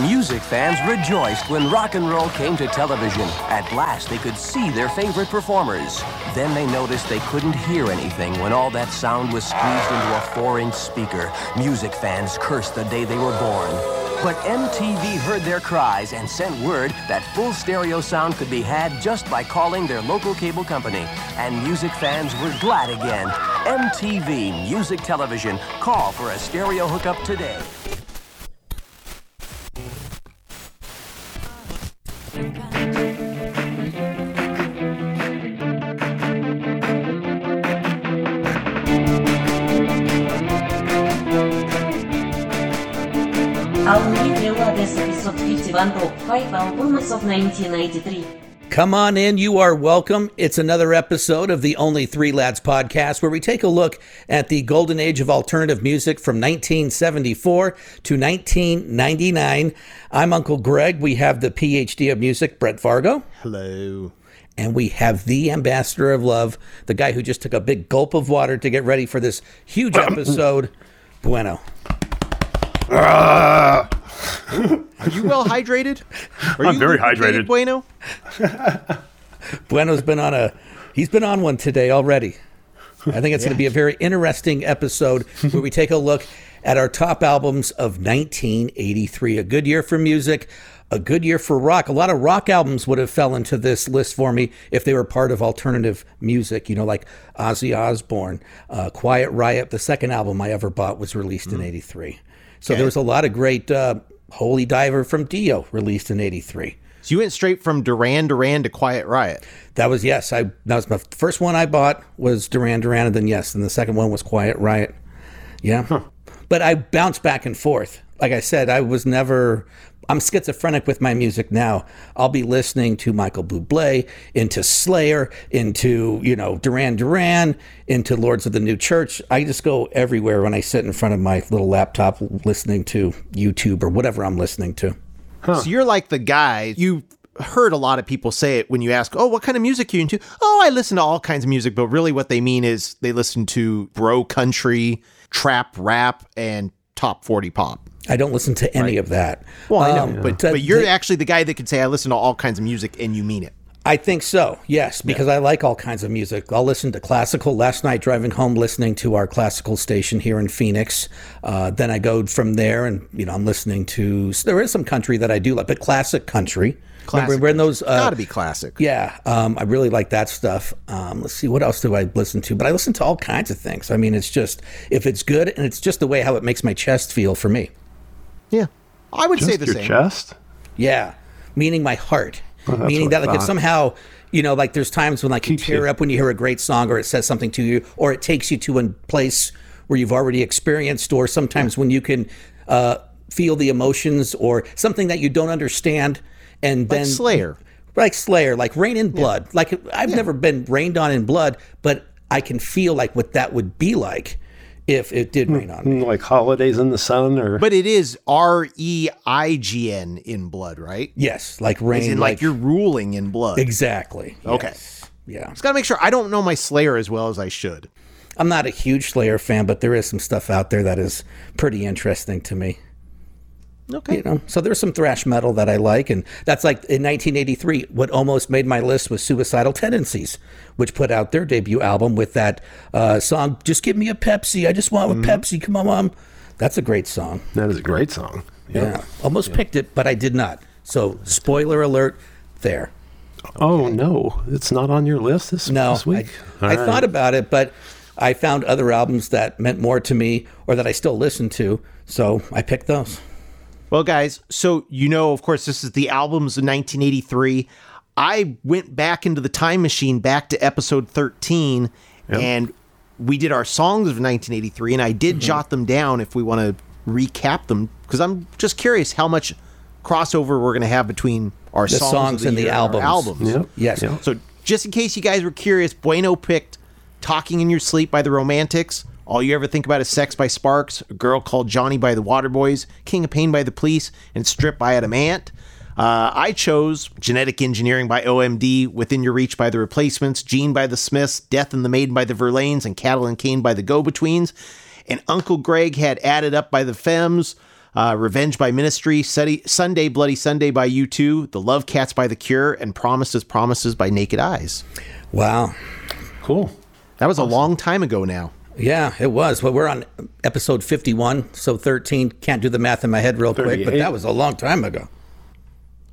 Music fans rejoiced when rock and roll came to television. At last, they could see their favorite performers. Then they noticed they couldn't hear anything when all that sound was squeezed into a four inch speaker. Music fans cursed the day they were born. But MTV heard their cries and sent word that full stereo sound could be had just by calling their local cable company. And music fans were glad again. MTV Music Television. Call for a stereo hookup today. Only Lades episode 51 top 5 albums of 1993. Come on in. You are welcome. It's another episode of the Only Three Lads podcast where we take a look at the golden age of alternative music from 1974 to 1999. I'm Uncle Greg. We have the PhD of music, Brett Fargo. Hello. And we have the ambassador of love, the guy who just took a big gulp of water to get ready for this huge episode, Bueno. Are you well hydrated? Are I'm you very hydrated. Bueno? Bueno's been on a he's been on one today already. I think it's going to be a very interesting episode where we take a look at our top albums of 1983. A good year for music, a good year for rock. A lot of rock albums would have fell into this list for me if they were part of alternative music. You know, like Ozzy Osbourne, uh, Quiet Riot. The second album I ever bought was released in '83. So Okay. there was a lot of great. Uh, Holy Diver from Dio released in '83. So you went straight from Duran Duran to Quiet Riot. That was yes. I that was my first one I bought was Duran Duran, and then yes, and the second one was Quiet Riot. Yeah, but I bounced back and forth. Like I said, I was never. I'm schizophrenic with my music now. I'll be listening to Michael Bublé, into Slayer, into you know Duran Duran, into Lords of the New Church. I just go everywhere when I sit in front of my little laptop listening to YouTube or whatever I'm listening to. So you're like the guy you heard a lot of people say it when you ask, "Oh, what kind of music are you into?" "Oh, I listen to all kinds of music," but really what they mean is they listen to bro country, trap rap, and top 40 pop. I don't listen to any of that. Well, I know, Um, but but you're actually the guy that can say I listen to all kinds of music and you mean it. I think so, yes, because I like all kinds of music. I'll listen to classical. Last night, driving home, listening to our classical station here in Phoenix. Uh, then I go from there, and you know, I'm listening to. There is some country that I do like, but classic country. Classic Remember when those? Uh, Got to be classic. yeah, um, I really like that stuff. Um, let's see, what else do I listen to? But I listen to all kinds of things. I mean, it's just if it's good, and it's just the way how it makes my chest feel for me. Yeah. I would say the your same. chest? Yeah, meaning my heart. that's meaning that I like if somehow you know like there's times when like you tear you- up when you hear a great song or it says something to you or it takes you to a place where you've already experienced or sometimes when you can uh, feel the emotions or something that you don't understand and Like then Slayer. like Slayer, like Reign in Blood. Like I've never been rained on in blood, but I can feel like what that would be like if it did rain on me. Like holidays in the sun or But it is R E I G N in blood, right? Yes, like rain. As in, like, you're ruling in blood. exactly Okay. yes. Yeah. Just gotta make sure I don't know my Slayer as well as I should. I'm not a huge Slayer fan, but there is some stuff out there that is pretty interesting to me. Okay. You know, so there's some thrash metal that I like, and that's like in 1983. What almost made my list was Suicidal Tendencies, which put out their debut album with that uh, song "Just Give Me a Pepsi." I just want a Pepsi. Come on, mom. That's a great song. that is a great song. Yeah, almost picked it, but I did not. So, spoiler alert, there. Oh no, it's not on your list this, No, this week. I, I right. thought about it, but I found other albums that meant more to me or that I still listen to, so I picked those. Well, guys, so you know, of course, this is the albums of 1983. I went back into the time machine back to episode 13 and we did our songs of 1983 and I did mm-hmm. jot them down if we want to recap them because I'm just curious how much crossover we're going to have between our The songs, songs of and the albums. albums. Yep. Yes. Yep. So just in case you guys were curious, Bueno picked Talking in Your Sleep by the Romantics, All You Ever Think About Is Sex by Sparks, A Girl Called Johnny by the Waterboys, King of Pain by the Police, and Strip by Adam Ant. Uh, I chose Genetic Engineering by OMD, Within Your Reach by The Replacements, Jeane by The Smiths, Death and the Maiden by The Verlaines, and Cattle and Cane by The Go Betweens. And Uncle Greg had Add It Up by The Femmes, uh, Revenge by Ministry, Sunday, Sunday Bloody Sunday by U2, The Love Cats by The Cure, and Promises Promises by Naked Eyes. Wow. Cool. That was a long time ago now. Yeah, it was. Well, we're on episode 51, so 13. Can't do the math in my head real quick, but that was a long time ago.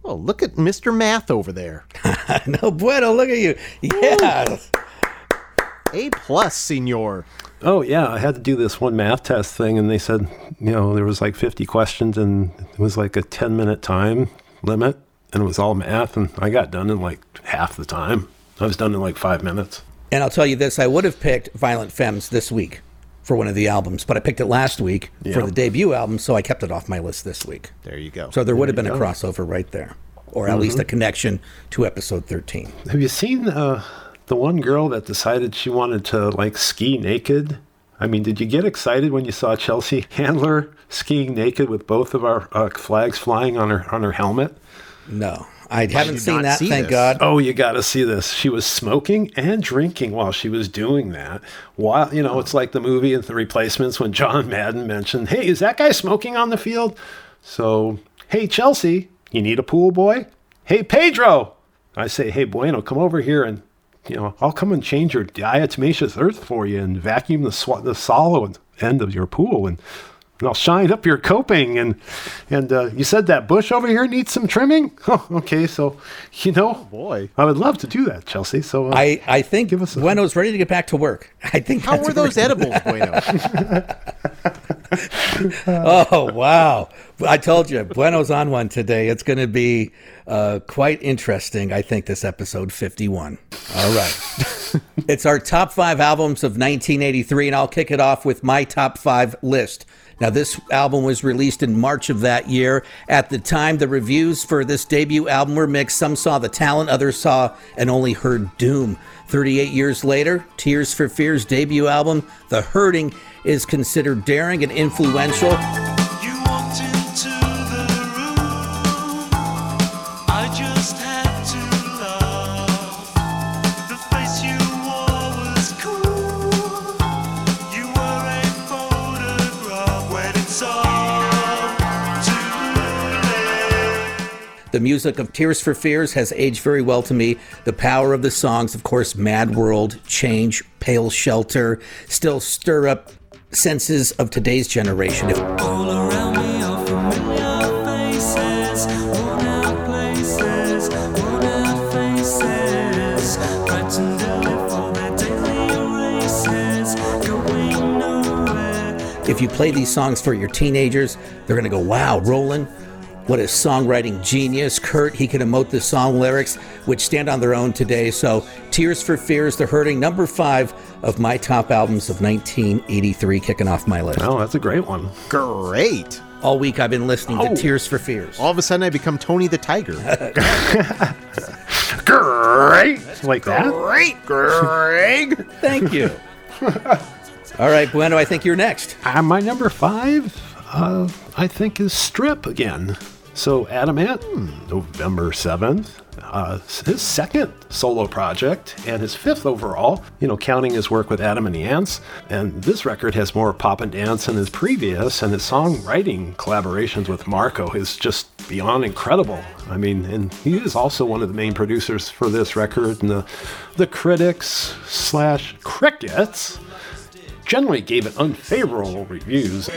Oh, look at Mr. Math over there. no bueno, look at you. Yeah. A plus, senor. Oh yeah, I had to do this one math test thing, and they said, you know, there was like 50 questions, and it was like a 10 minute time limit, and it was all math, and I got done in like half the time. I was done in like five minutes. And I'll tell you this I would have picked Violent Femmes this week for one of the albums, but I picked it last week for the debut album, so I kept it off my list this week. There you go. So there would have been a crossover right there, or at least a connection to episode 13. Have you seen uh, the one girl that decided she wanted to like ski naked? I mean, did you get excited when you saw Chelsea Handler skiing naked with both of our uh, flags flying on her on her helmet? No, I haven't seen that, see thank this. God. Oh, you got to see this. She was smoking and drinking while she was doing that. While you know, it's like the movie in The Replacements when John Madden mentioned, "Hey, is that guy smoking on the field?" So, hey Chelsea, you need a pool boy? Hey Pedro, I say, hey Bueno, come over here and you know, I'll come and change your diatomaceous earth for you and vacuum the sw- the solid end of your pool and. And I'll shine up your coping and and uh, you said that bush over here needs some trimming. Oh, okay, so you know, boy. I would love to do that, Chelsea. So uh, I, I think Give us a- Bueno's ready to get back to work. I think How were those great- edibles, Bueno? Oh wow! I told you, Bueno's on one today. It's going to be uh, quite interesting. I think this episode fifty-one. All right, it's our top five albums of 1983, and I'll kick it off with my top five list. Now, this album was released in March of that year. At the time, the reviews for this debut album were mixed. Some saw the talent, others saw and only heard doom. 38 years later, Tears for Fears debut album, The Hurting, is considered daring and influential. The music of Tears for Fears has aged very well to me. The power of the songs, of course, Mad World, Change, Pale Shelter, still stir up senses of today's generation. If All around me are familiar faces, worn out places, worn out faces. Frightened to live for their daily races, going nowhere. if you play these songs for your teenagers, they're going to go, wow, Roland, what a songwriting genius. Curt, he can emote the song lyrics, which stand on their own today. So, Tears for Fears, The Hurting, number five of my top albums of 1983, kicking off my list. oh, that's a great one. Great. All week I've been listening to Oh. Tears for Fears. All of a sudden, I become Tony the Tiger. Great, like that. Great, Greg. Thank you. All right, Bueno, I think you're next. Uh, my number five, uh, I think, is Strip again. So Adam Ant, November 7th, uh, his second solo project and his fifth overall, you know, counting his work with Adam and the Ants. And this record has more pop and dance than his previous, and his songwriting collaborations with Marco is just beyond incredible. I mean, and he is also one of the main producers for this record, and the, the critics slash crickets generally gave it unfavorable reviews.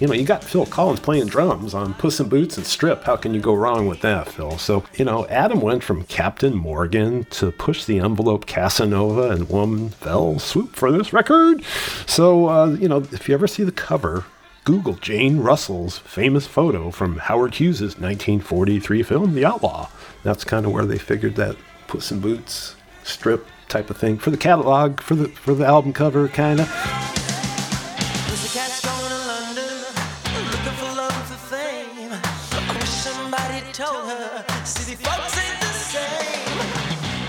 You know, you got Phil Collins playing drums on Puss in Boots and Strip. How can you go wrong with that, Phil? So, you know, Adam went from Captain Morgan to push the envelope Casanova and Woman Fell Swoop for this record. So, uh, you know, if you ever see the cover, Google Jane Russell's famous photo from Howard Hughes' 1943 film, The Outlaw. That's kind of where they figured that Puss in Boots strip type of thing for the catalog, for the for the album cover, kind of. There's a cat going to London, looking for love for fame. told her, city folks ain't the same.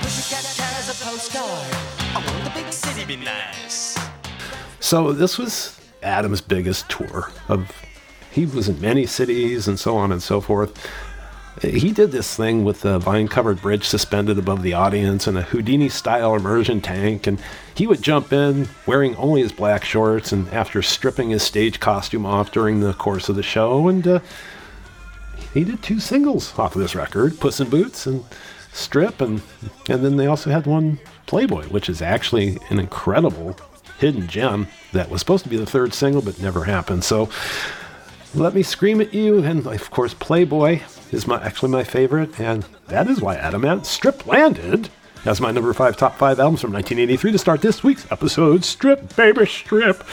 Pussycat has a postcard. I want the big city be nice. So this was Adam's biggest tour of he was in many cities and so on and so forth. He did this thing with a vine covered bridge suspended above the audience and a Houdini style immersion tank. And he would jump in wearing only his black shorts and after stripping his stage costume off during the course of the show. And uh, he did two singles off of this record Puss in Boots and Strip. And, and then they also had one Playboy, which is actually an incredible hidden gem that was supposed to be the third single but never happened. So let Me Scream at You, and of course, Playboy is my actually my favorite, and that is why Adam Ant Strip landed as my number five top five albums from 1983 to start this week's episode. Strip, baby, strip.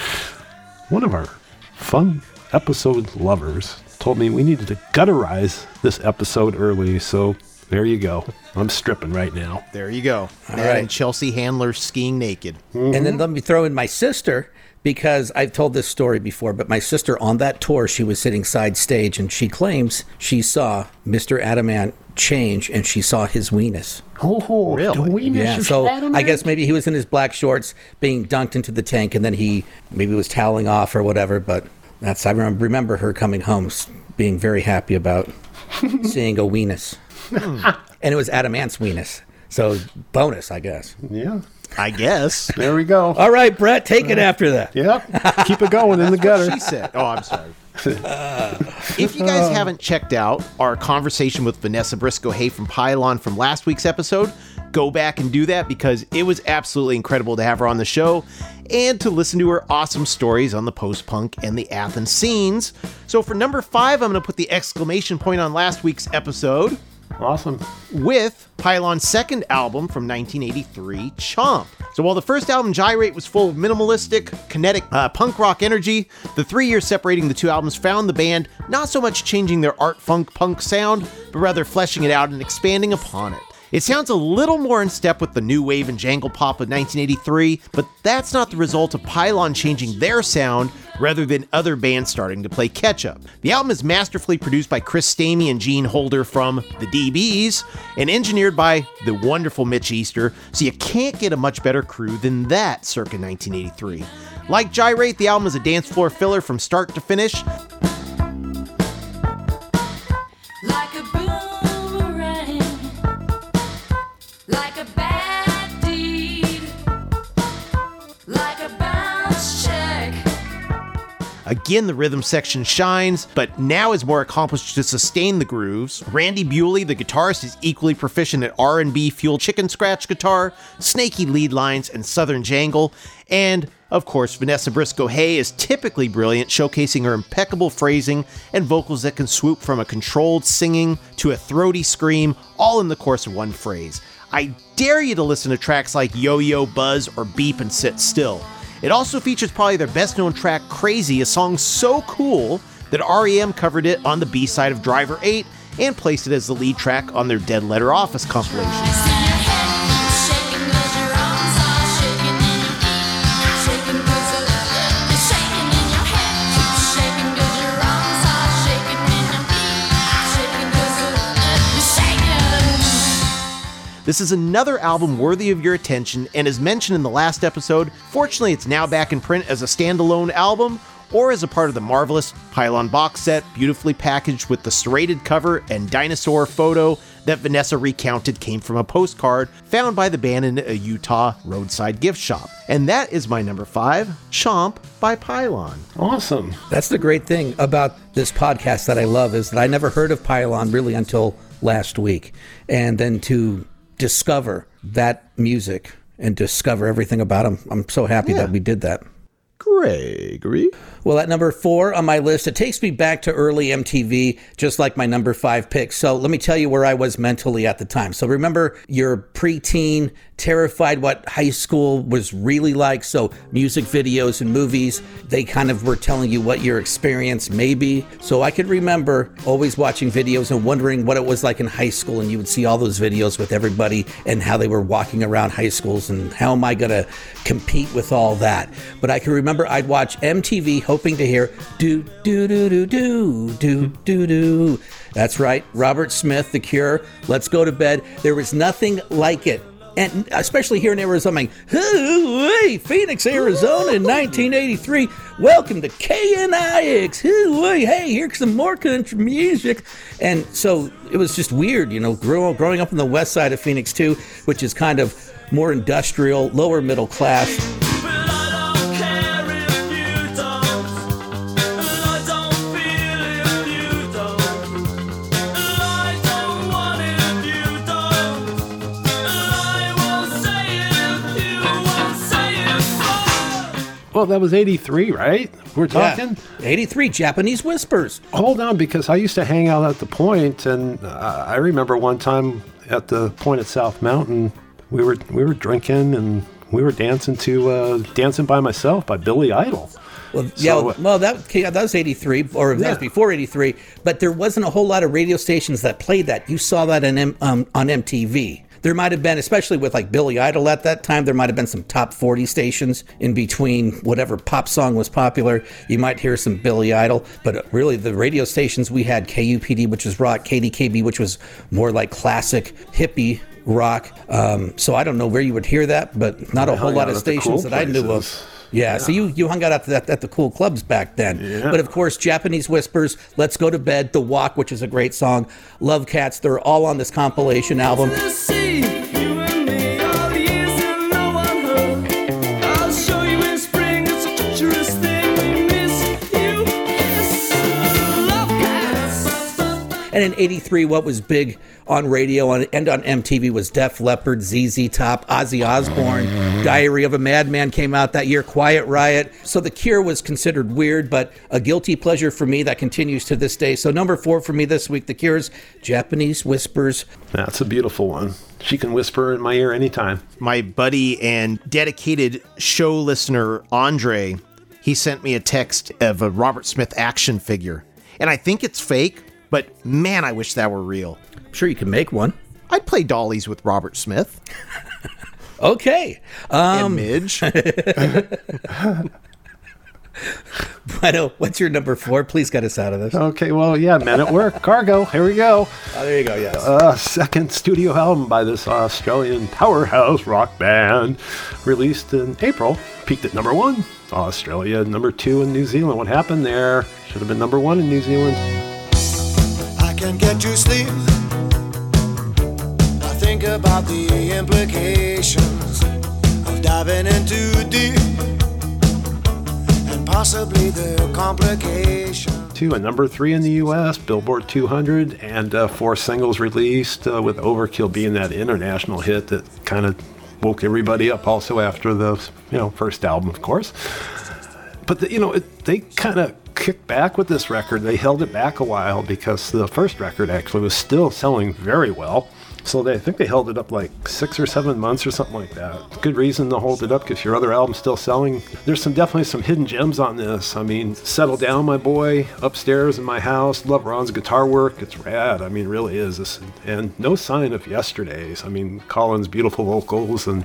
One of our fun episode lovers told me we needed to gutterize this episode early, so there you go. I'm stripping right now. There you go. That right. and Chelsea Handler skiing naked. And then mm-hmm. let me throw in my sister because I've told this story before, but my sister on that tour, she was sitting side stage and she claims she saw Mr. Adam Ant change and she saw his weenus. Oh, Really? do we Yeah, so Adam Ant? I guess maybe he was in his black shorts being dunked into the tank and then he maybe was toweling off or whatever, but that's I remember, remember her coming home being very happy about seeing a weenus. and it was Adam Ant's weenus. So bonus, I guess. Yeah, I guess. there we go. All right, Brett, take it after that. Yep, keep it going in the gutter. she said. Oh, I'm sorry. if you guys haven't checked out our conversation with Vanessa Briscoe Hay from Pylon from last week's episode, go back and do that because it was absolutely incredible to have her on the show and to listen to her awesome stories on the post punk and the Athens scenes. So for number five, I'm going to put the exclamation point on last week's episode Awesome. with Pylon's second album from 1983, Chomp. So while the first album, Gyrate, was full of minimalistic, kinetic uh, punk rock energy, the three years separating the two albums found the band not so much changing their art funk punk sound, but rather fleshing it out and expanding upon it. It sounds a little more in step with the new wave and jangle pop of 1983, but that's not the result of Pylon changing their sound rather than other bands starting to play catch up. The album is masterfully produced by Chris Stamey and Gene Holder from the DBs and engineered by the wonderful Mitch Easter, so you can't get a much better crew than that circa 1983. Like Gyrate, the album is a dance floor filler from start to finish, Again, the rhythm section shines, but now is more accomplished to sustain the grooves. Randy Bewley, the guitarist, is equally proficient at R&B fueled chicken scratch guitar, snaky lead lines, and southern jangle. And of course, Vanessa Briscoe Hay is typically brilliant, showcasing her impeccable phrasing and vocals that can swoop from a controlled singing to a throaty scream, all in the course of one phrase. I dare you to listen to tracks like Yo Yo Buzz or Beep and Sit Still. It also features probably their best known track, Crazy, a song so cool that REM covered it on the B side of Driver 8 and placed it as the lead track on their Dead Letter Office compilation. This is another album worthy of your attention, and as mentioned in the last episode, fortunately it's now back in print as a standalone album or as a part of the marvelous Pylon box set, beautifully packaged with the serrated cover and dinosaur photo that Vanessa recounted came from a postcard found by the band in a Utah roadside gift shop. And that is my number five, Chomp by Pylon. Awesome. That's the great thing about this podcast that I love is that I never heard of Pylon really until last week. And then to discover that music and discover everything about him. I'm so happy that we did that. Gregory. Well, at number four on my list, it takes me back to early MTV, just like my number five pick. So let me tell you where I was mentally at the time. So remember your preteen terrified what high school was really like. So, music videos and movies, they kind of were telling you what your experience may be. So, I could remember always watching videos and wondering what it was like in high school. And you would see all those videos with everybody and how they were walking around high schools and how am I going to compete with all that. But I can remember I'd watch MTV hoping to hear do, do, do, do, do, do, do, do. That's right, Robert Smith, The Cure, Let's Go to Bed. There was nothing like it. And especially here in Arizona, hey, Phoenix, Arizona in 1983. Welcome to KNIX. Hey, here's some more country music. And so it was just weird, you know, grow, growing up on the west side of Phoenix, too, which is kind of more industrial, lower middle class. That was 83, right? We're talking? Yeah. 83 Japanese Whispers. Hold on, because I used to hang out at the point, and uh, I remember one time at the point at South Mountain, we were we were drinking and we were dancing to uh, "Dancing by Myself" by Billy Idol. Well, yeah, So, well, well, that, that was 83, or that was before 83, but there wasn't a whole lot of radio stations that played that. You saw that in, M- um, on MTV. There might have been, especially with like Billy Idol at that time, there might have been some top 40 stations in between whatever pop song was popular. You might hear some Billy Idol, but really the radio stations we had KUPD, which was rock, KDKB, which was more like classic hippie rock. Um, so I don't know where you would hear that, but not a I whole lot of stations cool that I knew of. places. Yeah, so you, you hung out at the, at the cool clubs back then. Yeah. But of course, Japanese Whispers, Let's Go to Bed, The Walk, which is a great song, Love Cats, they're all on this compilation album. And in 83, what was big on radio and on MTV was Def Leppard, ZZ Top, Ozzy Osbourne, Diary of a Madman came out that year, Quiet Riot. So The Cure was considered weird, but a guilty pleasure for me that continues to this day. So number four for me this week, The Cure's Japanese Whispers. That's a beautiful one. She can whisper in my ear anytime. my buddy and dedicated show listener Andre, he sent me a text of a Robert Smith action figure. And I think it's fake, but man, I wish that were real. I'm sure you can make one. I'd play dollies with Robert Smith Okay. Um, and Midge. Bueno, what's your number four? Please get us out of this. Oh, Okay, well, yeah, Men at Work, Cargo. Here we go. there you go. Yes. Uh, second studio album by this Australian powerhouse rock band, released in April, peaked at number one. Australia, number two in New Zealand. What happened there? Should have been number one in New Zealand. I can get you sleep. I think about the implications of diving in too deep and possibly the complications. Two and number three in the U.S. Billboard 200, and uh, four singles released, uh, with Overkill being that international hit that kind of woke everybody up. Also after the you know first album, of course. But the, you know it, they kind of kicked back with this record. They held it back a while because the first record actually was still selling very well. So they I think they held it up like six or seven months or something like that. Good reason to hold it up because your other album's still selling. There's some definitely some hidden gems on this. I mean, settle down, my boy, upstairs in my house. Love Ron's guitar work. It's rad. I mean, really is. This, and no sign of yesterdays. I mean, Colin's beautiful vocals and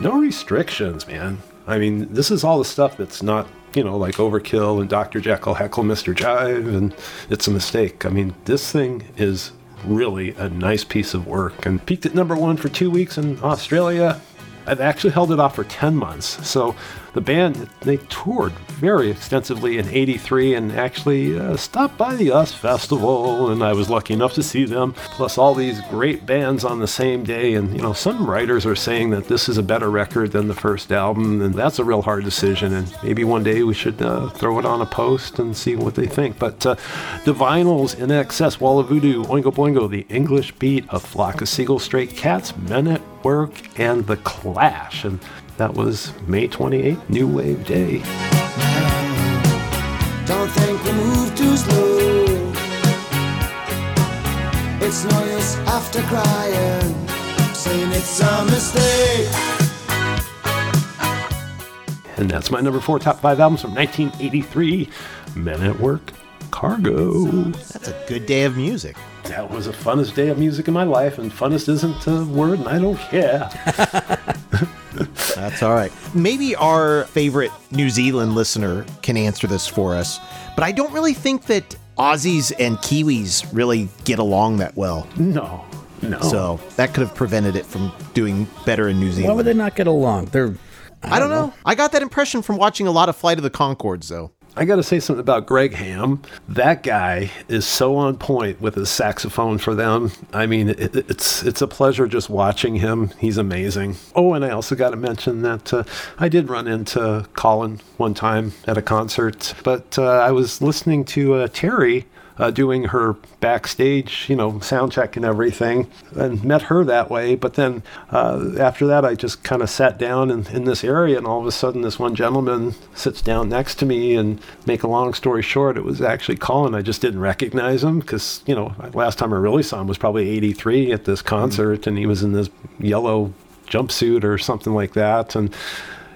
no restrictions, man. I mean, this is all the stuff that's not, you know, like Overkill and Dr. Jekyll, Heckle, Mr. Jive, and it's a mistake. I mean, this thing is really a nice piece of work and peaked at number one for two weeks in Australia. I've actually held it off for 10 months. So the band, they toured very extensively in 83 and actually uh, stopped by the US Festival, and I was lucky enough to see them, plus all these great bands on the same day. And, you know, some writers are saying that this is a better record than the first album, and that's a real hard decision. And maybe one day we should uh, throw it on a post and see what they think. But uh, the vinyls INXS, Wall of Voodoo, Oingo Boingo, The English Beat, A Flock of Seagull Stray Cats, Men at Work, and The Clash. And that was May 28th, New Wave Day. Don't think we move too slow. It's no use after crying. Say mean it's a mistake. And that's my number four top five albums from 1983 Men at Work, Cargo. That's a good day of music. That was the funnest day of music in my life, and funnest isn't a word, and I don't care. That's all right. Maybe our favorite New Zealand listener can answer this for us, but I don't really think that Aussies and Kiwis really get along that well. No, no. So that could have prevented it from doing better in New Zealand. Why would they not get along? They're. I don't know. I got that impression from watching a lot of Flight of the Conchords, though. I got to say something about Greg Ham. That guy is so on point with his saxophone for them. I mean, it, it's it's a pleasure just watching him. He's amazing. Oh, and I also got to mention that uh, I did run into Colin one time at a concert, but uh, I was listening to uh, Terry. Uh, doing her backstage, you know, sound check and everything, and met her that way. But then uh, after that, I just kind of sat down in, in this area, and all of a sudden, this one gentleman sits down next to me. And make a long story short, it was actually Colin. I just didn't recognize him because, you know, last time I really saw him was probably 83 at this concert, and he was in this yellow jumpsuit or something like that. And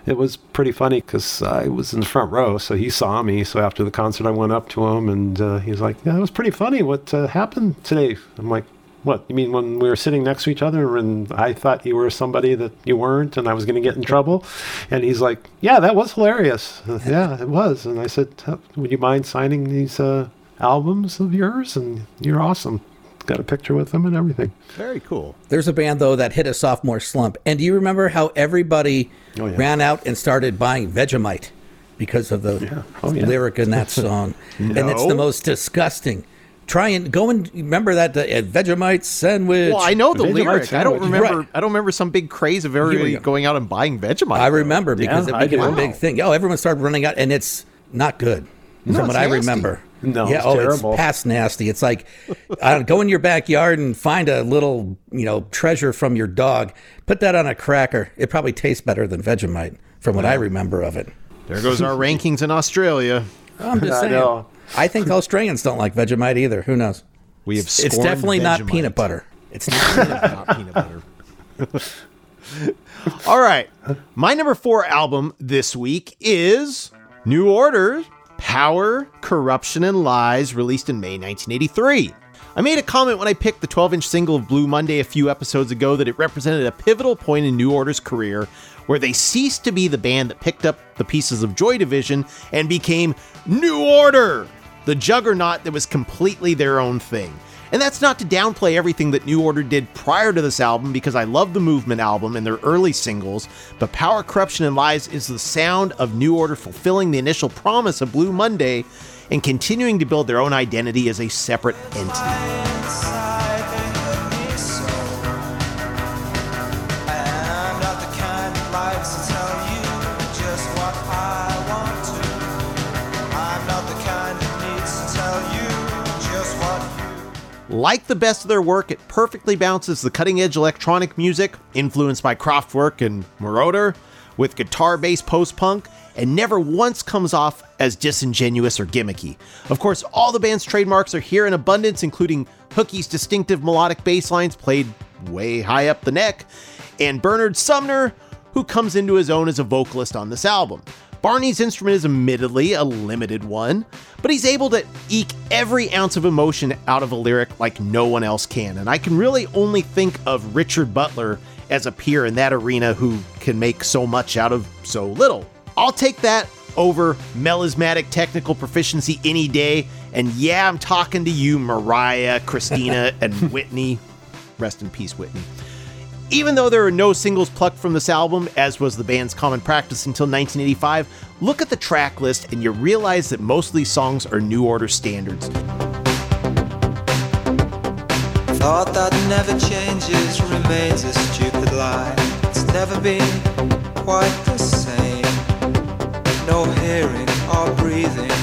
it was pretty funny because I was in the front row, so he saw me. So after the concert, I went up to him, and uh, he's like, "Yeah, it was pretty funny. What uh, happened today?" I'm like, "What? You mean when we were sitting next to each other, and I thought you were somebody that you weren't, and I was going to get in trouble?" And he's like, "Yeah, that was hilarious. Yeah, it was." And I said, "Uh, "Would you mind signing these uh, albums of yours? And you're awesome." Got a picture with them and everything. Very cool. There's a band though that hit a sophomore slump. And do you remember how everybody Oh, yeah. ran out and started buying Vegemite because of the Yeah. Oh, yeah. lyric in that song? And it's the most disgusting. Try and go and remember that uh, Vegemite sandwich. Well, I know the Vegemite lyric. I don't remember. Right. I don't remember some big craze of everybody go. going out and buying Vegemite. I though. remember because Yeah, it I became a big thing. Oh, everyone started running out, and it's not good. No, from what it's I remember. No, yeah, it's oh, terrible. it's past nasty. It's like uh, go in your backyard and find a little, you know, treasure from your dog. Put that on a cracker. It probably tastes better than Vegemite, from what I remember of it. There goes our rankings in Australia. I'm just I saying. know. I think Australians don't like Vegemite either. Who knows? We have. It's scorned definitely not peanut butter. It's not. not peanut butter. All right. My number four album this week is New Order Power, Corruption, and Lies, released in May 1983. I made a comment when I picked the 12 inch single of Blue Monday a few episodes ago that it represented a pivotal point in New Order's career where they ceased to be the band that picked up the pieces of Joy Division and became New Order, the juggernaut that was completely their own thing. And that's not to downplay everything that New Order did prior to this album because I love the Movement album and their early singles, but Power, Corruption, and Lies is the sound of New Order fulfilling the initial promise of Blue Monday and continuing to build their own identity as a separate entity. Like the best of their work, it perfectly bounces the cutting edge electronic music, influenced by Kraftwerk and Moroder, with guitar based post punk, and never once comes off as disingenuous or gimmicky. Of course, all the band's trademarks are here in abundance, including Hookie's distinctive melodic bass lines played way high up the neck, and Bernard Sumner, who comes into his own as a vocalist on this album. Barney's instrument is admittedly a limited one, but he's able to eke every ounce of emotion out of a lyric like no one else can. And I can really only think of Richard Butler as a peer in that arena who can make so much out of so little. I'll take that over melismatic technical proficiency any day. And yeah, I'm talking to you, Mariah, Christina, and Whitney. Rest in peace, Whitney. Even though there are no singles plucked from this album, as was the band's common practice until 1985, look at the track list and you realize that most of these songs are New Order standards. Thought that never changes remains a stupid lie. It's never been quite the same. No hearing or breathing.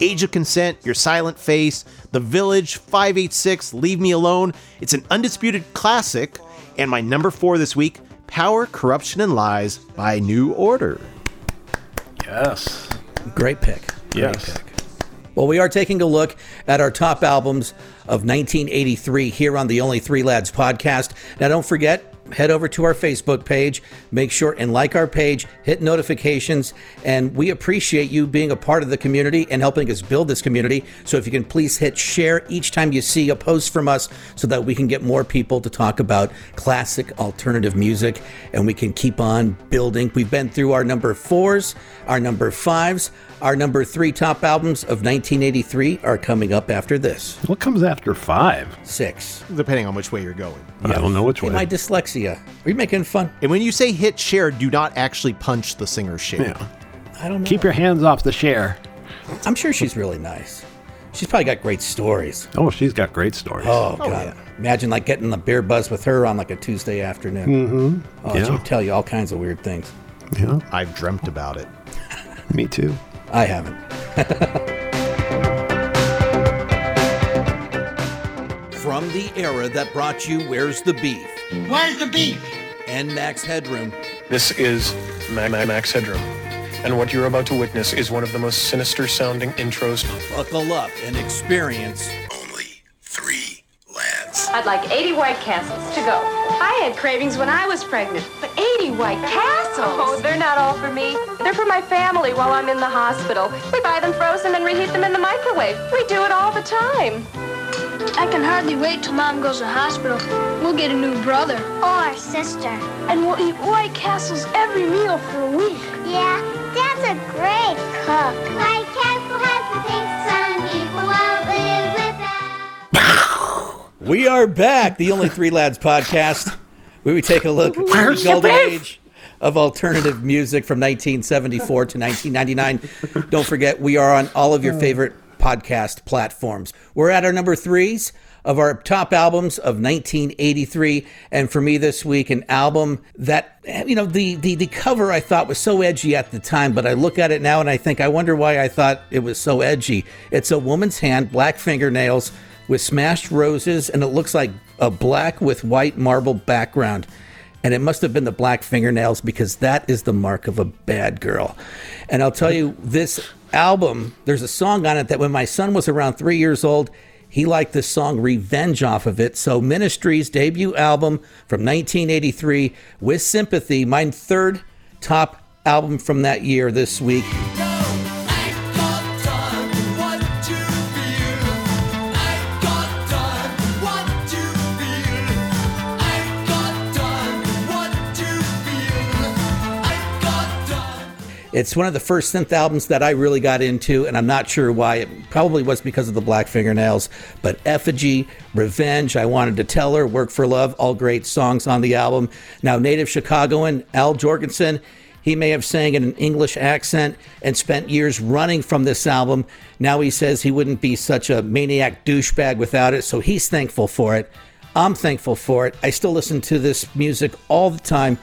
Age of Consent, Your Silent Face, The Village, 586, Leave Me Alone. It's an undisputed classic. And my number four this week Power, Corruption, and Lies by New Order. Yes. Great pick. Great Yes. pick. Well, we are taking a look at our top albums of 1983 here on the Only Three Lads podcast. Now, don't forget, head over to our Facebook page, make sure and like our page, hit notifications, and we appreciate you being a part of the community and helping us build this community. So, if you can please hit share each time you see a post from us so that we can get more people to talk about classic alternative music and we can keep on building. We've been through our number fours, our number fives. Our number three top albums of 1983 are coming up after this. What comes after five? Six. Depending on which way you're going. I don't know which Hey, way. my dyslexia. Are you making fun? And when you say hit share, do not actually punch the singer's Cher. yeah. I don't know. Keep your hands off the Cher. I'm sure she's really nice. She's probably got great stories. Oh, she's got great stories. Oh, God. Imagine like getting the beer buzz with her on like a Tuesday afternoon. Mm-hmm. Oh, Yeah. she'll tell you all kinds of weird things. Yeah, I've dreamt about it. me too. I haven't. From the era that brought you Where's the Beef? Where's the beef? And Max Headroom. This is Ma- Ma- Max Headroom, and what you're about to witness is one of the most sinister sounding intros. Buckle up and experience Only three lads. I'd like 80 White Castles to go. I had cravings when I was pregnant, but 80 White Castles? Oh, they're not all for me. They're for my family while I'm in the hospital. We buy them frozen and reheat them in the microwave. We do it all the time. I can hardly wait till Mom goes to hospital. We'll get a new brother. Or sister. And we'll eat White Castles every meal for a week. Yeah, Dad's a great cook. White We are back, the Only Three Lads podcast, where we take a look at the golden age of alternative music from 1974 to 1999. Don't forget, we are on all of your favorite podcast platforms. We're at our number threes of our top albums of 1983 and for me this week an album that you know the, the the cover I thought was so edgy at the time but I look at it now and I think I wonder why I thought it was so edgy it's a woman's hand black fingernails with smashed roses and it looks like a black with white marble background and it must have been the black fingernails because that is the mark of a bad girl. And I'll tell you, this album, there's a song on it that when my son was around three years old, he liked this song Revenge off of it. So, Ministry's debut album from 1983 with Sympathy, my third top album from that year this week. It's one of the first synth albums that I really got into, and I'm not sure why. It probably was because of the black fingernails. But Effigy, Revenge, I Wanted to Tell Her, Work for Love, all great songs on the album. Now, native Chicagoan Al Jourgensen, he may have sang in an English accent and spent years running from this album. Now he says he wouldn't be such a maniac douchebag without it, so he's thankful for it. I'm thankful for it. I still listen to this music all the time.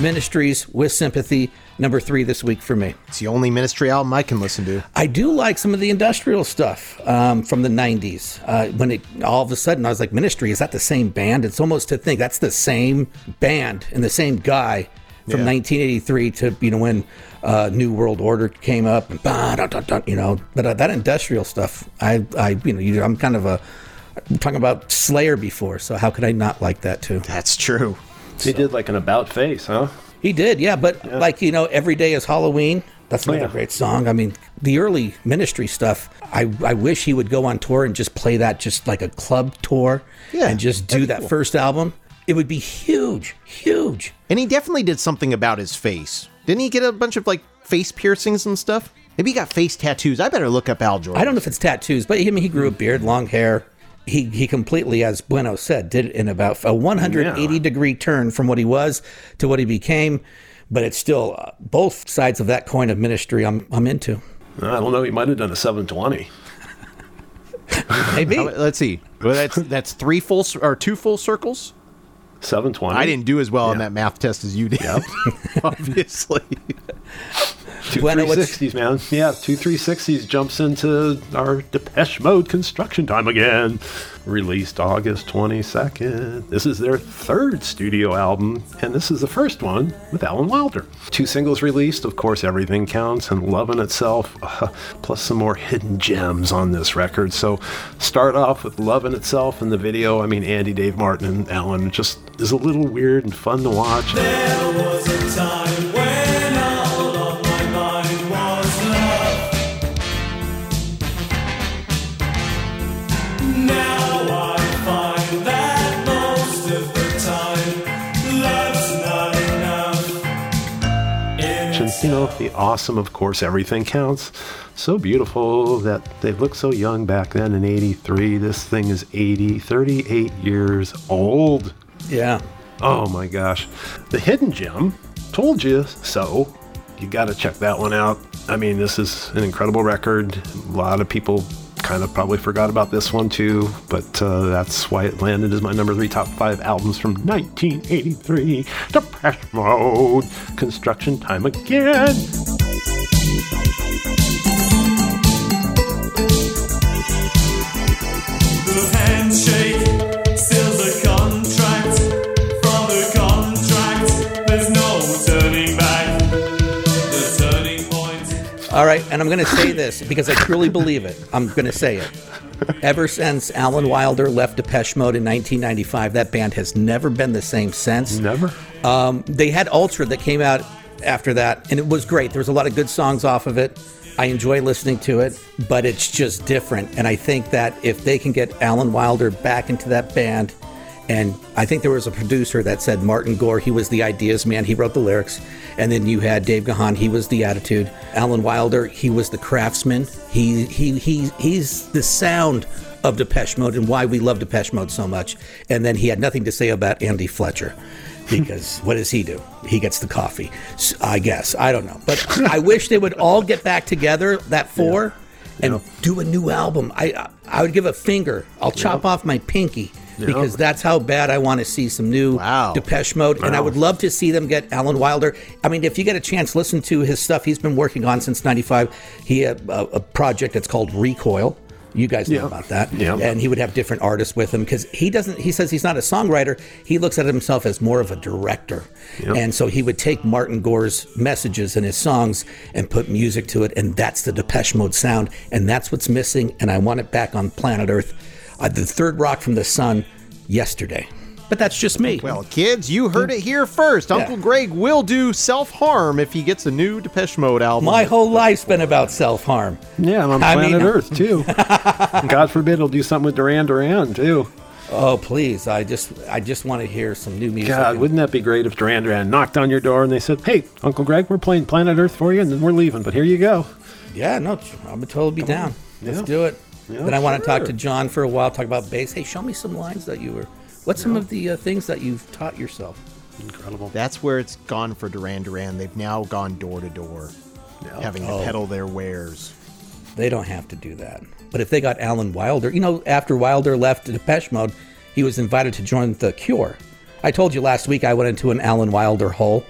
Ministry's with Sympathy, number three this week for me. It's the only ministry album I can listen to. I do like some of the industrial stuff um, from the 90s. Uh, when it all of a sudden I was like, Ministry, is that the same band? It's almost to think that's the same band and the same guy from Yeah. 1983 to, you know, when uh, New World Order came up and, bah, dun, dun, dun, you know, but uh, that industrial stuff, I, I, you know, you, I'm kind of a, I'm talking about Slayer before, so how could I not like that too? That's true. He did like an about face, huh? He did, yeah. But like you know, every day is Halloween. That's oh, another yeah. great song. I mean, the early ministry stuff. I I wish he would go on tour and just play that, just like a club tour, Yeah, and just do that'd be that cool. first album. It would be huge, huge. And he definitely did something about his face. Didn't he get a bunch of like face piercings and stuff? Maybe he got face tattoos. I better look up Al Jordan. I don't know if it's tattoos, but I mean, he grew a beard, long hair. He he completely, as Bueno said, did it in about a 180 Yeah. degree turn from what he was to what he became. But it's still uh, both sides of that coin of ministry. I'm I'm into. I don't know. He might have done a 720. Maybe. Let's see. Well, that's that's three full or two full circles. 720. I didn't do as well on that math test as you did. Obviously. Two Gwen, 360s, man. Yeah, two 360s jumps into our Depeche Mode construction time again. Released August 22nd. This is their third studio album, and this is the first one with Alan Wilder. Two singles released, of course, Everything Counts and Love in Itself, uh, plus some more hidden gems on this record. So, start off with Love in Itself in the video. I mean, Andy, Dave Martin, and Alan just is a little weird and fun to watch. There was a time when you know, the awesome, of course, everything counts. So beautiful that they looked so young back then in 83. This thing is 80, 38 years old. Yeah. Oh my gosh. The Hidden Gem, told you so. You got to check that one out. I mean, this is an incredible record. A lot of people kind of probably forgot about this one too, but uh, that's why it landed as my number three top five albums from 1983. Depeche Mode, Construction Time Again. All right, and I'm going to say this because I truly believe it. I'm going to say it. Ever since Alan Wilder left Depeche Mode in 1995, that band has never been the same since. Never. Um, they had Ultra that came out after that, and it was great. There was a lot of good songs off of it. I enjoy listening to it, but it's just different. And I think that if they can get Alan Wilder back into that band, and I think there was a producer that said Martin Gore, he was the ideas man, he wrote the lyrics. And then you had Dave Gahan, he was the attitude. Alan Wilder, he was the craftsman. He he he he's the sound of Depeche Mode and why we love Depeche Mode so much. And then he had nothing to say about Andy Fletcher. Because what does he do? He gets the coffee, I guess. I don't know. But I wish they would all get back together, that four, and do a new album. I I would give a finger. I'll chop off my pinky Yeah. Because that's how bad I want to see some new wow. Depeche Mode. And I would love to see them get Alan Wilder. I mean, if you get a chance, listen to his stuff. He's been working on since '95. He had a, a project that's called Recoil. You guys know Yeah. about that. Yeah. And he would have different artists with him because he doesn't. He says he's not a songwriter. He looks at himself as more of a director. Yep. And so he would take Martin Gore's messages in his songs and put music to it, and that's the Depeche Mode sound, and that's what's missing. And I want it back on planet Earth. Uh, the third rock from the sun yesterday. But that's just me. Well, kids, you heard it here first. Uncle Greg will do self harm if he gets a new Depeche Mode album. My whole life's been about self harm. Yeah, and on I planet mean- Earth too. God forbid he'll do something with Duran Duran too. Oh please! I just I just want to hear some new music. God, wouldn't that be great if Duran Duran knocked on your door and they said, "Hey, Uncle Greg, we're playing Planet Earth for you, and then we're leaving, but here you go." Yeah, no, I would totally be down. Let's Yeah. do it. Yeah, then I want to talk to John for a while, talk about bass. Hey, show me some lines that you were. What's some of the uh, things that you've taught yourself? Incredible. That's where it's gone for Duran Duran. They've now gone door to door, having to Oh. peddle their wares. They don't have to do that. But if they got Alan Wilder, you know, after Wilder left Depeche Mode, he was invited to join The Cure. I told you last week I went into an Alan Wilder hole.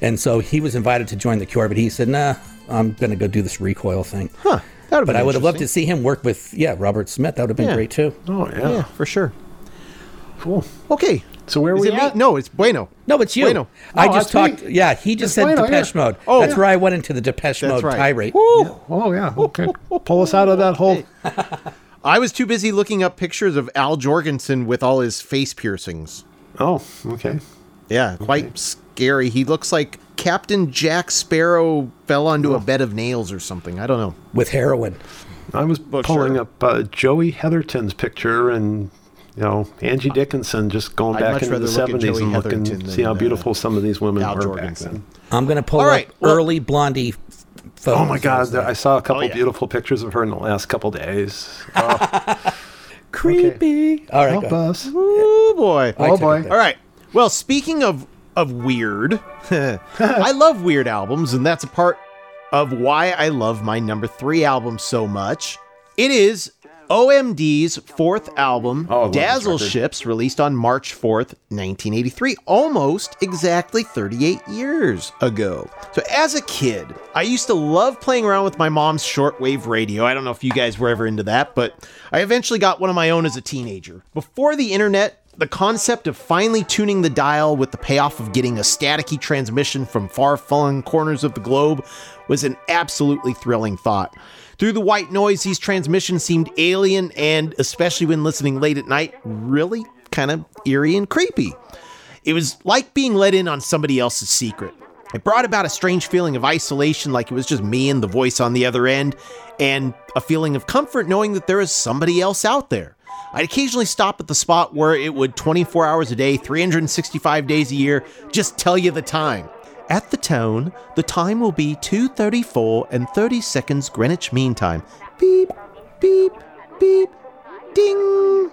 And so he was invited to join The Cure, but he said, nah, I'm going to go do this recoil thing. Huh. That would But I would have loved to see him work with, yeah, Robert Smith. That would have been Yeah. great too. Oh Yeah, for sure. Cool. Okay. So where are we it me? at? No, it's Bueno. No, it's you. Bueno. I Oh, just talked. me. Yeah, he just It's said Bueno, Depeche yeah. Mode. Oh. That's Yeah. where I went into the Depeche That's Mode right. tirade. Oh yeah. Okay. Pull us out of that hole. I was too busy looking up pictures of Al Jourgensen with all his face piercings. Oh, okay. Yeah, quite scary. He looks like Captain Jack Sparrow fell onto a bed of nails or something. I don't know. With heroin. I was Well, pulling sure. up uh, Joey Heatherton's picture and you know Angie Dickinson just going I'd back much into the rather look seventies and looking Heatherton see how than, uh, beautiful some of these women Al were Jourgensen. back then. I'm going to pull All right, up well- early Blondie photos. Oh my God! There's I saw a couple Oh, yeah. beautiful pictures of her in the last couple days. Oh, Creepy. All right, help go. us! Oh boy. Oh boy! All right. Well, speaking of of weird, I love weird albums, and that's a part of why I love my number three album so much. It is OMD's fourth album, Oh, Dazzle. Ships, released on March 4th, 1983, almost exactly 38 years ago. So, as a kid, I used to love playing around with my mom's shortwave radio. I don't know if you guys were ever into that, but I eventually got one of my own as a teenager. Before the internet, the concept of finally tuning the dial with the payoff of getting a staticky transmission from far flung corners of the globe was an absolutely thrilling thought. Through the white noise, these transmissions seemed alien and, especially when listening late at night, really kind of eerie and creepy. It was like being let in on somebody else's secret. It brought about a strange feeling of isolation, like it was just me and the voice on the other end, and a feeling of comfort knowing that there is somebody else out there. I'd occasionally stop at the spot where it would 24 hours a day, 365 days a year, just tell you the time. At the tone, the time will be 2:34 and 30 seconds Greenwich Mean Time. Beep, beep, beep, ding.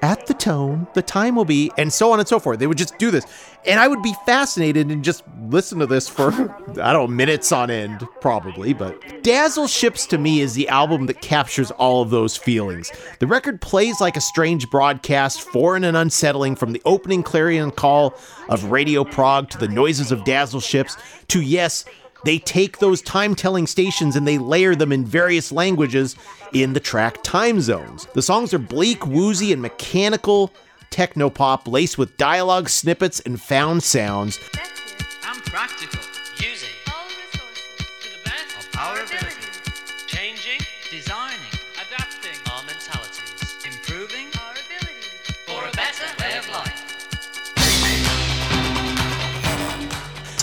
At the tone, the time will be, and so on and so forth. They would just do this. And I would be fascinated and just listen to this for, I don't know, minutes on end, probably. But Dazzle Ships to me is the album that captures all of those feelings. The record plays like a strange broadcast, foreign and unsettling, from the opening clarion call of Radio Prague to the noises of Dazzle Ships to, yes, they take those time telling stations and they layer them in various languages in the track time zones. The songs are bleak, woozy, and mechanical technopop laced with dialogue snippets and found sounds. and practical.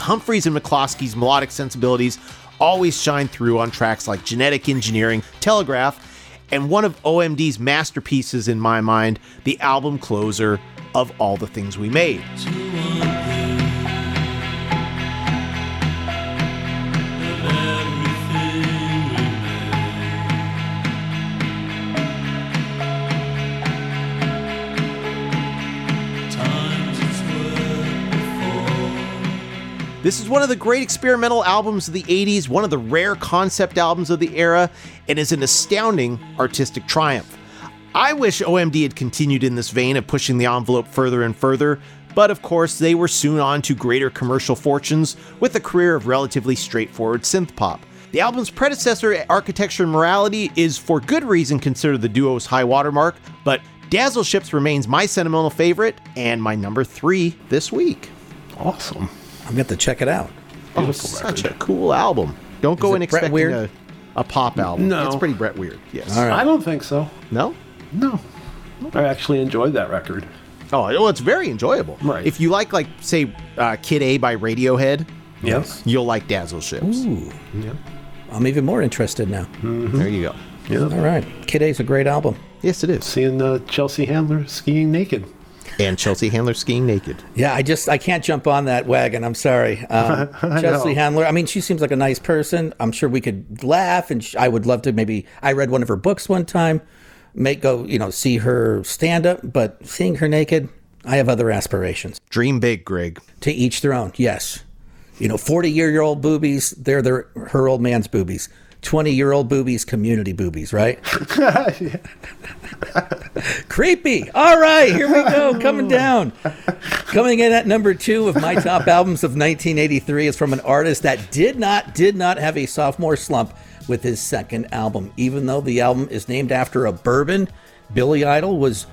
Humphreys and McCluskey's melodic sensibilities always shine through on tracks like Genetic Engineering, Telegraph, and one of OMD's masterpieces in my mind, the album closer of All the Things We Made. This is one of the great experimental albums of the 80s, one of the rare concept albums of the era, and is an astounding artistic triumph. I wish OMD had continued in this vein of pushing the envelope further and further, but of course, they were soon on to greater commercial fortunes with a career of relatively straightforward synth pop. The album's predecessor, Architecture and Morality, is for good reason considered the duo's high watermark, but Dazzle Ships remains my sentimental favorite and my number three this week. Awesome. I'm going to have to check it out. Oh, such a cool album. Don't go Is in expecting Weird? a, a pop album. No. It's pretty Brett Weird. Yes. I don't think so. No? No. I actually enjoyed that record. Oh, well, it's very enjoyable. Right. If you like, like, say, uh, Kid A by Radiohead, Yes. you'll like Dazzle Ships. Ooh. Yeah. I'm even more interested now. There you go. Yeah. All right. Kid A's a great album. Yes, it is. Seeing uh, Chelsea Handler skiing naked. And Chelsea Handler skiing naked. Yeah, I just I can't jump on that wagon. I'm sorry, um, Chelsea know. Handler. I mean, she seems like a nice person. I'm sure we could laugh, and sh- I would love to. Maybe I read one of her books one time. Make go, you know, see her stand up, but seeing her naked, I have other aspirations. Dream big, Greg. To each their own. Yes, you know, 40 year old boobies, they're their her old man's boobies. 20 year old boobies, community boobies, right? Creepy. All right, here we go. Coming down. Coming in at number two of my top albums of 1983 is from an artist that did not did not have a sophomore slump with his second album. Even though the album is named after a bourbon, Billy Idol was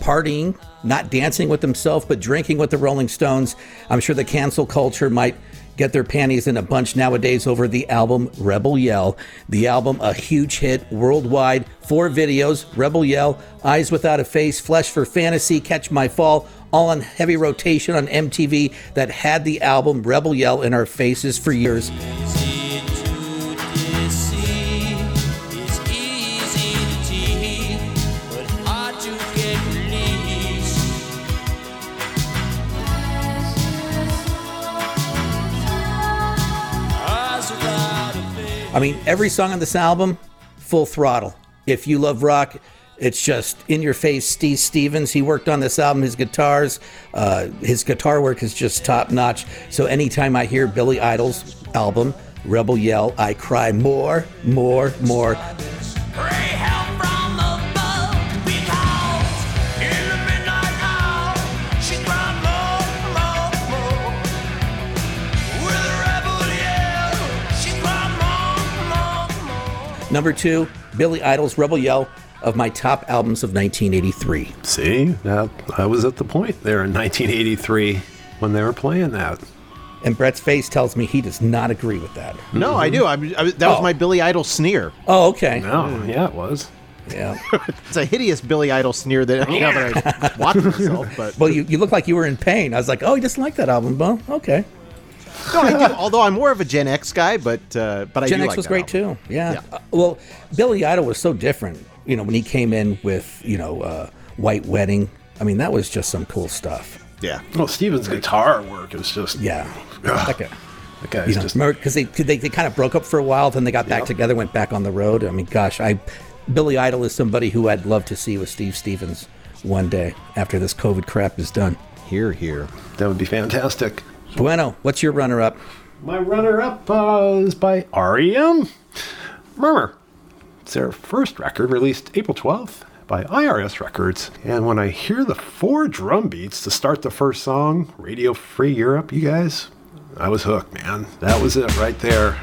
partying, not dancing with himself, but drinking with the Rolling Stones. I'm sure the cancel culture might get their panties in a bunch nowadays over the album Rebel Yell. The album, a huge hit worldwide. Four videos Rebel Yell, Eyes Without a Face, Flesh for Fantasy, Catch My Fall, all on heavy rotation on MTV that had the album Rebel Yell in our faces for years. I mean, every song on this album, full throttle. If you love rock, it's just in your face. Steve Stevens, he worked on this album. His guitars, uh, his guitar work is just top notch. So anytime I hear Billy Idol's album, Rebel Yell, I cry more, more, more. Pray Number two, Billy Idol's Rebel Yell of my top albums of 1983. See, that, I was at the point there in 1983 when they were playing that. And Brett's face tells me he does not agree with that. No, I do. I, I, that was Oh. my Billy Idol sneer. Oh, okay. No, yeah, it was. Yeah. It's a hideous Billy Idol sneer that now that I watch myself. But Well, you, you look like you were in pain. I was like, oh, he doesn't like that album. Well, okay. No, I do. Although I'm more of a Gen X guy, but uh, but I Gen do X like was that great album. too. Yeah. Uh, well, Billy Idol was so different. You know, when he came in with you know uh, White Wedding. I mean, that was just some cool stuff. Yeah. Well, Steven's guitar work is just Yeah. Ugh. That guy. that guy's You know, just because they, 'cause they they kind of broke up for a while, then they got back Yep. together, went back on the road. I mean, gosh, I Billy Idol is somebody who I'd love to see with Steve Stevens one day after this COVID crap is done. Here, here. that would be fantastic. Bueno, what's your runner-up? My runner-up uh, is by REM. Murmur. It's their first record released April 12th by IRS Records. And when I hear the four drum beats to start the first song, Radio Free Europe, you guys, I was hooked, man. That was it right there.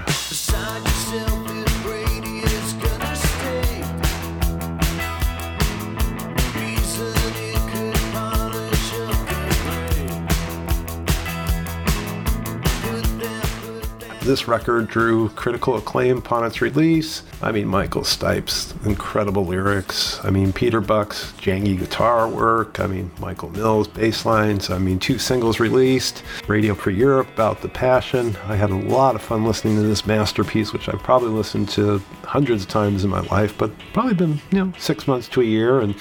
This record drew critical acclaim upon its release. I mean, Michael Stipe's incredible lyrics. I mean, Peter Buck's jangy guitar work. I mean, Michael Mills' bass lines. I mean, two singles released. Radio for Europe about the passion. I had a lot of fun listening to this masterpiece, which I've probably listened to hundreds of times in my life, but probably been, you know, six months to a year. And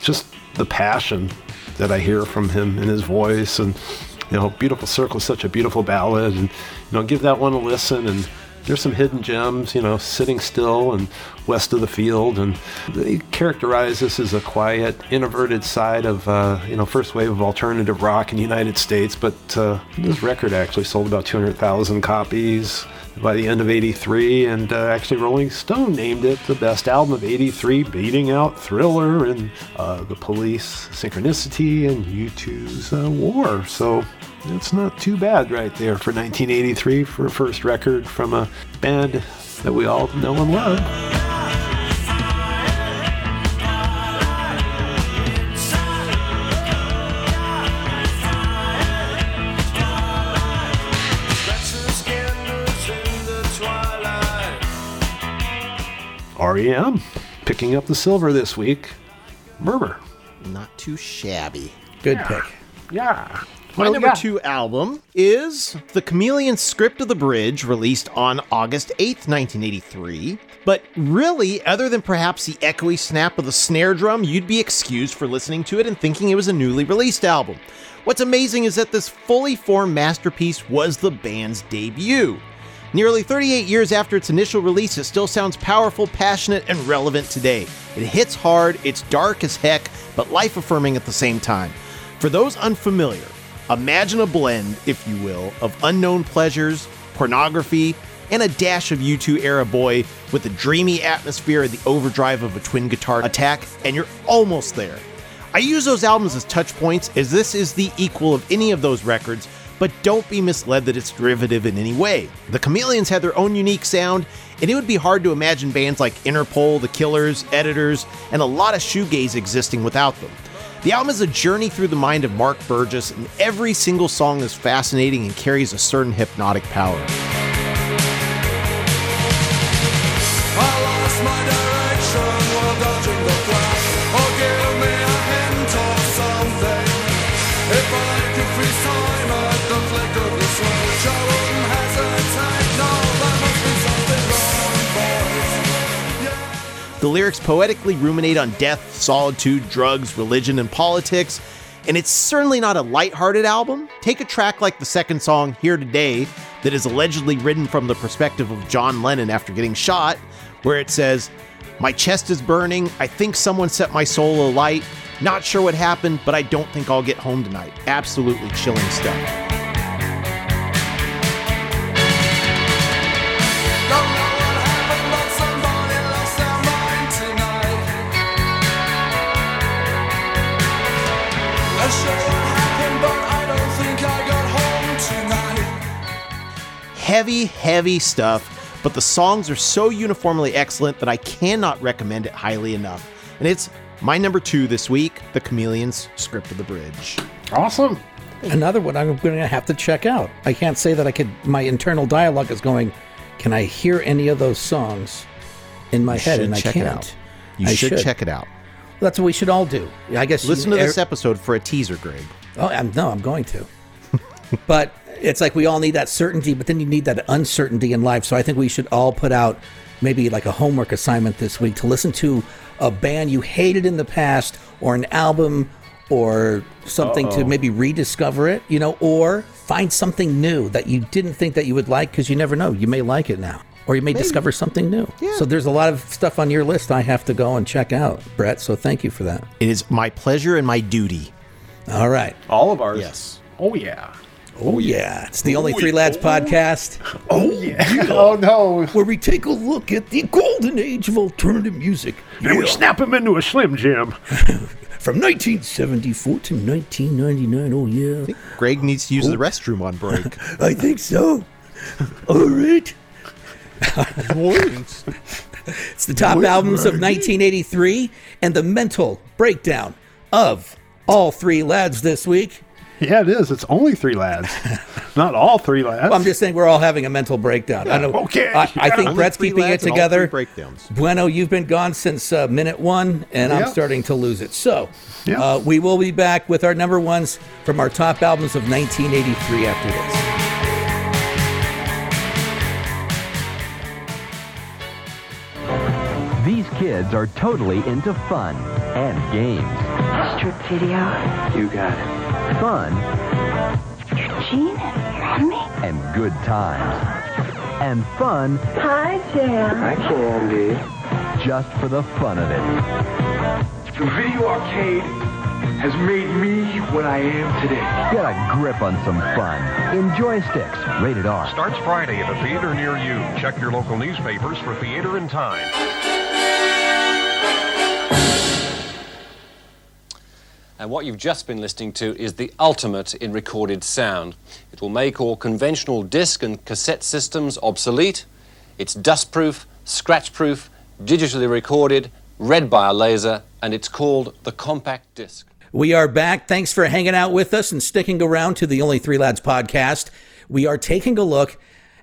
just the passion that I hear from him in his voice and you know, Beautiful Circle is such a beautiful ballad, and you know, give that one a listen. And there's some hidden gems, you know, Sitting Still and West of the Field, and they characterize this as a quiet, introverted side of uh, you know, first wave of alternative rock in the United States. But uh, this record actually sold about 200,000 copies by the end of 83 and uh, actually rolling stone named it the best album of 83 beating out thriller and uh, the police synchronicity and u2's uh, war so it's not too bad right there for 1983 for a first record from a band that we all know and love rem picking up the silver this week murmur Not too shabby. Good pick. yeah My oh, number two album is The Chameleon Script of the Bridge, released on August 8th, 1983. But really, other than perhaps the echoey snap of the snare drum, you'd be excused for listening to it and thinking it was a newly released album. What's amazing is that this fully formed masterpiece was the band's debut. Nearly 38 years after its initial release, it still sounds powerful, passionate, and relevant today. It hits hard, it's dark as heck, but life affirming at the same time. For those unfamiliar, imagine a blend, if you will, of unknown pleasures, pornography, and a dash of U2 era boy with the dreamy atmosphere and the overdrive of a twin guitar attack, and you're almost there. I use those albums as touch points as this is the equal of any of those records, but don't be misled that it's derivative in any way. The Chameleons had their own unique sound, and it would be hard to imagine bands like Interpol, The Killers, Editors, and a lot of shoegaze existing without them. The album is a journey through the mind of Mark Burgess, and every single song is fascinating and carries a certain hypnotic power. The lyrics poetically ruminate on death, solitude, drugs, religion, and politics, and it's certainly not a lighthearted album. Take a track like the second song, Here Today, that is allegedly written from the perspective of John Lennon after getting shot, where it says, My chest is burning, I think someone set my soul alight. Not sure what happened, but I don't think I'll get home tonight. Absolutely chilling stuff. Heavy, heavy stuff, but the songs are so uniformly excellent that I cannot recommend it highly enough. And it's my number two this week The Chameleons Script of the Bridge. Awesome. Another one I'm going to have to check out. I can't say that I could. My internal dialogue is going. Can I hear any of those songs in my You head? And I check it can't. out. You I should check it out. That's what we should all do. I guess. Listen to you- this er episode for a teaser, Greg. Oh, I'm, no, I'm going to. but it's like we all need that certainty, but then you need that uncertainty in life. So I think we should all put out maybe like a homework assignment this week to listen to a band you hated in the past or an album or something to Uh-oh. maybe rediscover it, you know, or find something new that you didn't think that you would like because you never know. You may like it now. Or you may discover something new. Yeah. So there's a lot of stuff on your list I have to go and check out, Brett. So thank you for that. It is my pleasure and my duty. All right. All of ours. Yes. Oh yeah. Oh, oh yeah, it's the Only oh, Three Lads podcast. Oh, oh yeah. Oh no. Where we take a look at the golden age of alternative music. And we snap him into a Slim Jim. From 1974 to 1999. Oh yeah. Greg needs to use the restroom on break. I think so. All right. It's the top albums of 1983 and the mental breakdown of all three lads this week. Yeah, it is. It's only three lads, not all three lads. Well, I'm just saying we're all having a mental breakdown. I know. okay. I, I think Only Brett's keeping it lads and all together. breakdowns. Bueno, you've been gone since uh, minute one, and I'm starting to lose it. So, Yep. uh, we will be back with our number ones from our top albums of 1983 after this. These kids are totally into fun and games. Strip video. You got it. Fun Gene, you're on me? and good times. And fun Hi, Jan. Hi, Candy. Just for the fun of it. The video arcade has made me what I am today. Get a grip on some fun. Enjoy sticks. Rated R. Starts Friday at a theater near you. Check your local newspapers for theater and time. And what you've just been listening to is the ultimate in recorded sound. It will make all conventional disc and cassette systems obsolete. It's dustproof, scratch-proof, digitally recorded, read by a laser, and it's called the compact disc. We are back. Thanks for hanging out with us and sticking around to the Only Three Lads podcast. We are taking a look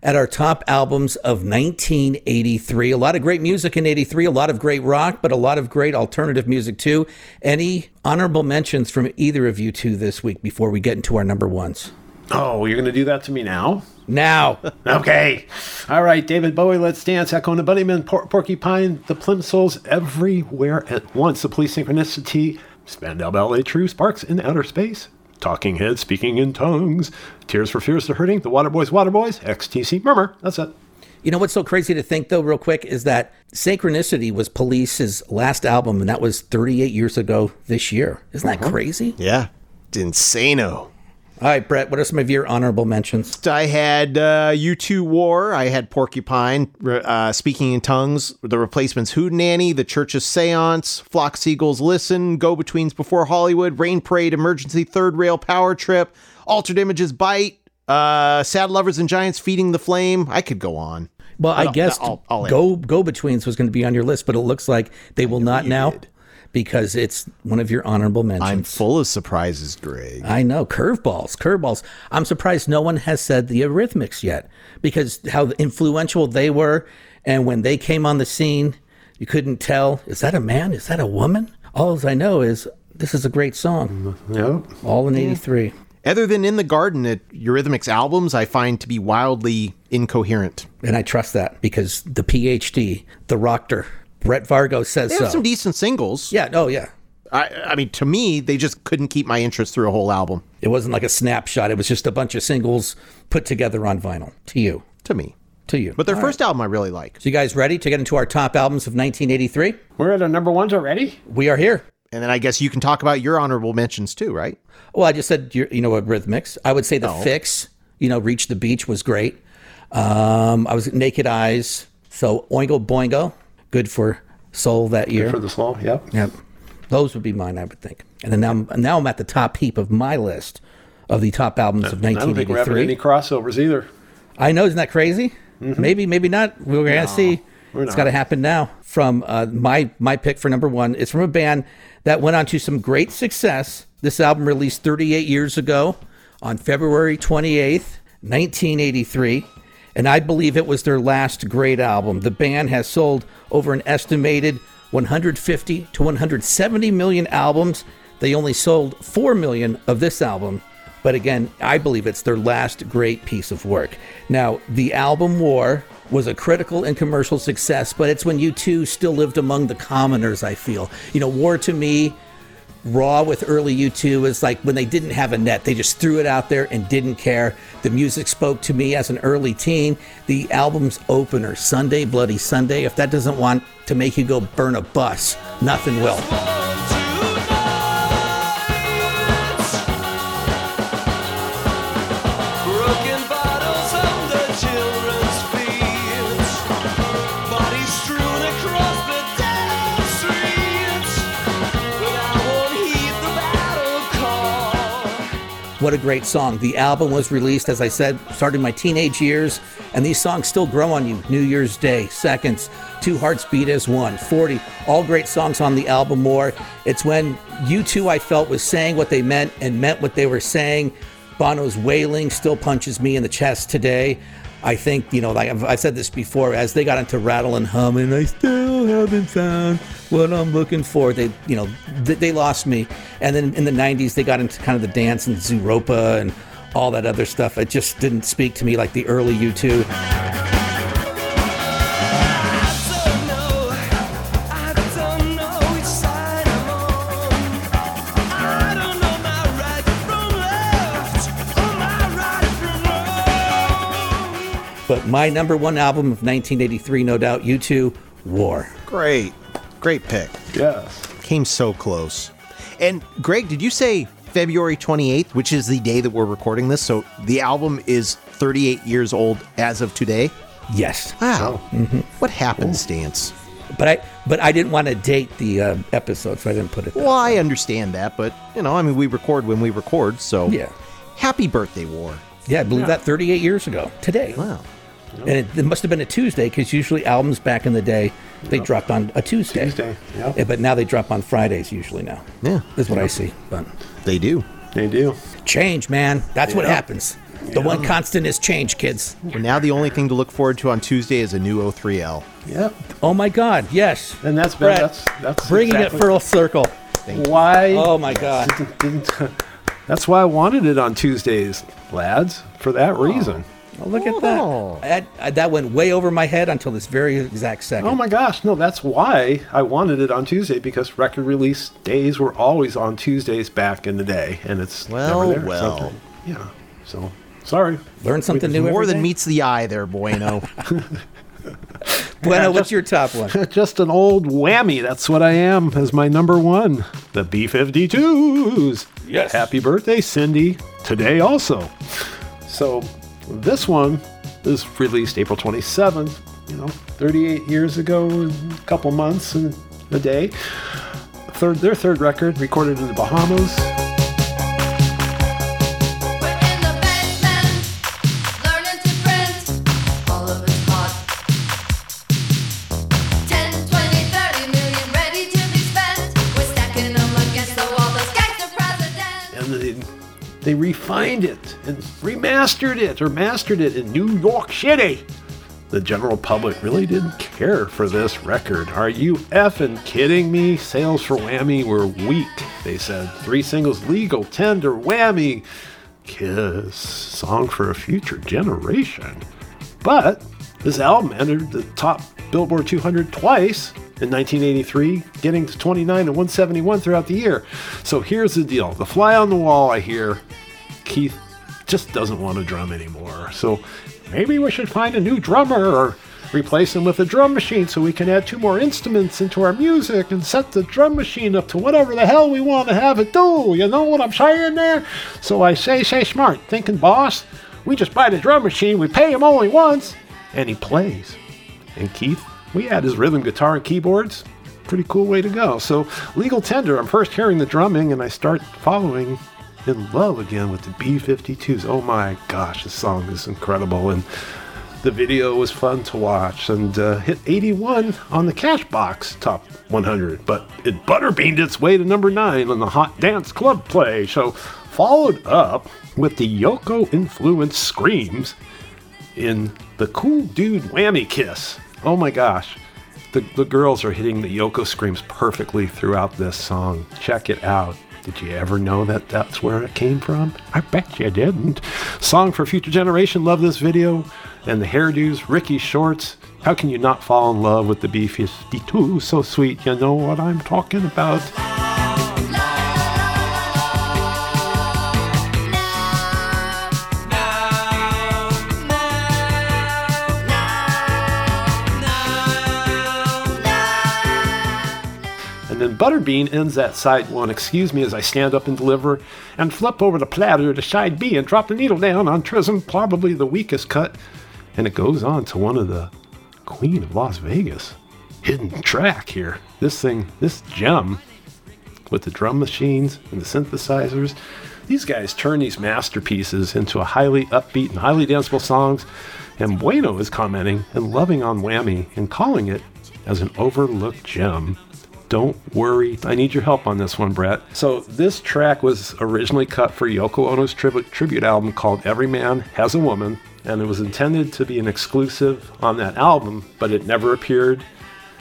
at our top albums of 1983. A lot of great music in 83, a lot of great rock, but a lot of great alternative music too. Any honorable mentions from either of you two this week before we get into our number ones? Oh, you're going to do that to me now? Now. okay. All right, David Bowie, Let's Dance, Echo and the Bunnymen, Por- Porcupine, The Plimsouls, Everywhere at Once, The Police Synchronicity, Spandau Ballet, True Sparks in Outer Space, Talking Heads, Speaking in Tongues, Tears for Fears to Hurting, The Waterboys, Waterboys, XTC, Murmur. That's it. You know what's so crazy to think, though, real quick, is that Synchronicity was Police's last album, and that was 38 years ago this year. Isn't that uh-huh. crazy? Yeah. It's insano. All right, Brett, what are some of your honorable mentions? I had uh, U2 War. I had Porcupine, uh, Speaking in Tongues, The Replacements Who Hootenanny, The Church of Seance, Flock Seagulls Listen, Go Betweens Before Hollywood, Rain Parade, Emergency Third Rail Power Trip, Altered Images Bite, uh, Sad Lovers and Giants Feeding the Flame. I could go on. Well, I guess I'll- I'll. Go Go Betweens was going to be on your list, but it looks like they will not now because it's one of your honorable mentions. I'm full of surprises, Greg. I know curveballs, curveballs. I'm surprised no one has said the Eurythmics yet because how influential they were, and when they came on the scene, you couldn't tell is that a man, is that a woman. All I know is this is a great song. Yep. All in '83. Other than In the Garden, it, Eurythmics albums I find to be wildly incoherent. And I trust that because the PhD, the Rocker, Brett Vargo says They so. have some decent singles. yeah, oh yeah. I, I mean, to me, they just couldn't keep my interest through a whole album. It wasn't like a snapshot. It was just a bunch of singles put together on vinyl. To you. To me. To you. But their All first album I really like. So you guys ready to get into our top albums of 1983? We're at our number ones already? We are here. And then I guess you can talk about your honorable mentions too, right? Well, I just said you know, what Rhythmics. I would say the Oh. Fixx. You know, Reach the Beach was great. Um, I was Naked Eyes. So Oingo Boingo, good for soul that year. Good for the slow, yep. Yep. Those would be mine, I would think. And then now, I'm- now I'm at the top heap of my list of the top albums of 1983. I don't think we're having 1983. any crossovers either. I know, isn't that crazy? Maybe, maybe not. We're gonna see. we're It's got to happen now. From uh, my my pick for number one is from a band that went on to some great success. This album released 38 years ago on February 28th, 1983, and I believe it was their last great album. The band has sold over an estimated 150 to 170 million albums. They only sold 4 million of this album. But again, I believe it's their last great piece of work. Now, the album War was a critical and commercial success, but it's when U2 still lived among the commoners, I feel. You know, War to me, Raw with early U2 is like when they didn't have a net, they just threw it out there and didn't care. The music spoke to me as an early teen. The album's opener, Sunday Bloody Sunday, if that doesn't want to make you go burn a bus, nothing will. What a great song. The album was released, as I said, starting my teenage years, and these songs still grow on you. New Year's Day, Seconds, Two Hearts Beat as One, 40, all great songs on the album More. It's when U2 I felt, was saying what they meant and meant what they were saying. Bono's wailing still punches me in the chest today. I think, you know, like I've, I've said this before, as they got into rattle and hum, and I still haven't found what I'm looking for. They, you know, they, they lost me. And then in the 90s, they got into kind of the dance and Zooropa and all that other stuff. It just didn't speak to me like the early U2. I don't know which side I'm on. I don't know my right from left. Or my right from wrong. But my number one album of 1983, no doubt, U2, War. Great. Great pick. Yes. Came so close. And Greg, did you say February 28th, which is the day that we're recording this? So the album is 38 years old as of today? Yes. Wow. Mhm. What happenstance? But I, but I didn't want to date the uh, episode, so I didn't put it. Well, I understand that, but you know, I mean, we record when we record, so Yeah. Happy birthday, War. Yeah, I believe Yeah. that 38 years ago today. Wow. And it, it must have been a Tuesday because usually albums back in the day they dropped on a Tuesday. Tuesday, yep. Yeah, eh, but now they drop on Fridays usually now. Yeah, is what I see. But they do. They do. Change, man. That's what happens. The one constant is change, kids. And now the only thing to look forward to on Tuesday is a new O3L. Yep. Oh my God! Yes. And that's Brett, that's that's bringing exactly- it full circle. Why? Oh my God! That's why I wanted it on Tuesdays, lads. For that reason. Oh, look at oh. that. that. That went way over my head until this very exact second. Oh my gosh, no, that's why I wanted it on Tuesday because record release days were always on Tuesdays back in the day, and it's Well, never there. well. So, yeah. So sorry. Learn something new More every than day. meets the eye there, Bueno. Bueno, Yeah, what's just- your top one? Just an old whammy. That's what I am as my number one. The B 52s. Yes. Happy birthday, Cindy. Today also. So this one is released April 27th, you know, 38 years ago, a couple months and a day. Third, their third record, recorded in the Bahamas. Refined it and remastered it or mastered it in New York City. The general public really didn't care for this record. Are you effing kidding me? Sales for Whammy were weak, they said. Three singles legal, tender, Whammy, Kiss, song for a future generation. But this album entered the top Billboard 200 twice in 1983, getting to 29 and 171 throughout the year. So here's the deal the fly on the wall, I hear Keith just doesn't want to drum anymore. So maybe we should find a new drummer or replace him with a drum machine so we can add two more instruments into our music and set the drum machine up to whatever the hell we want to have it do. You know what I'm saying there? So I say, say smart, thinking boss, we just buy the drum machine, we pay him only once, and he plays. And Keith, we add his rhythm guitar and keyboards. Pretty cool way to go. So, Legal Tender, I'm first hearing the drumming and I start following in love again with the B 52s. Oh my gosh, this song is incredible. And The video was fun to watch and uh, hit 81 on the Cashbox Top 100, but it butterbeaned its way to number 9 on the Hot Dance Club Play. So, followed up with the Yoko influenced screams in the Cool Dude Whammy Kiss. Oh my gosh. The, the girls are hitting the Yoko screams perfectly throughout this song. Check it out. Did you ever know that that's where it came from? I bet you didn't. Song for Future Generation, love this video. And the hairdos, Ricky Shorts. How can you not fall in love with the B 52? So sweet, you know what I'm talking about. Butterbean ends that side one. Excuse me as I stand up and deliver and flip over the platter to side B and drop the needle down on Trism, probably the weakest cut. And it goes on to one of the Queen of Las Vegas hidden track here. This thing, this gem with the drum machines and the synthesizers. These guys turn these masterpieces into a highly upbeat and highly danceable songs. And Bueno is commenting and loving on Whammy and calling it as an overlooked gem. Don't worry, I need your help on this one, Brett. So, this track was originally cut for Yoko Ono's tribute, tribute album called Every Man Has a Woman, and it was intended to be an exclusive on that album, but it never appeared.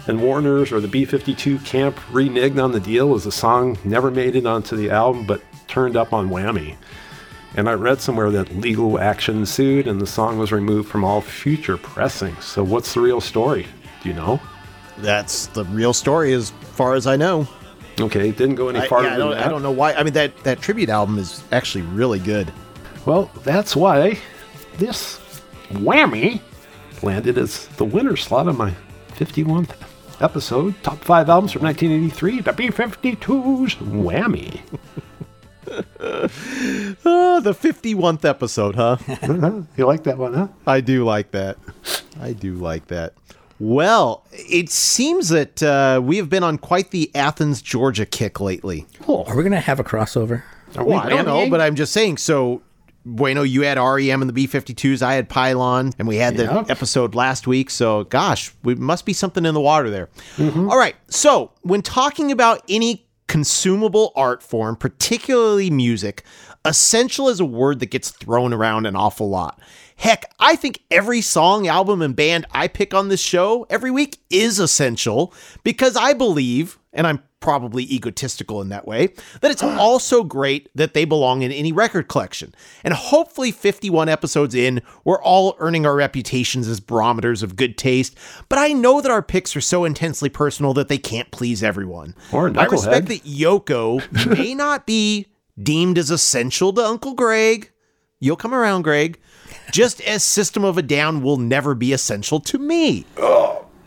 And Warner's or the B 52 camp reneged on the deal as the song never made it onto the album but turned up on Whammy. And I read somewhere that legal action ensued and the song was removed from all future pressings. So, what's the real story? Do you know? That's the real story, as far as I know. Okay, it didn't go any I, farther yeah, I don't, that. I don't know why. I mean, that that tribute album is actually really good. Well, that's why this whammy landed as the winner slot of my 51th episode. Top five albums from 1983, the B 52's Whammy. oh, the 51th episode, huh? you like that one, huh? I do like that. I do like that. Well, it seems that uh, we have been on quite the Athens, Georgia kick lately. Oh, are we going to have a crossover? well, I don't know, but I'm just saying. So, Bueno, you had REM and the B 52s. I had Pylon, and we had the Yep. episode last week. So, gosh, we must be something in the water there. Mm-hmm. All right. So, when talking about any consumable art form, particularly music, essential is a word that gets thrown around an awful lot. Heck, I think every song, album, and band I pick on this show every week is essential because I believe, and I'm probably egotistical in that way, that it's also great that they belong in any record collection. And hopefully, 51 episodes in, we're all earning our reputations as barometers of good taste. But I know that our picks are so intensely personal that they can't please everyone. Or I respect that Yoko may not be deemed as essential to Uncle Greg. You'll come around, Greg. Just as System of a Down will never be essential to me.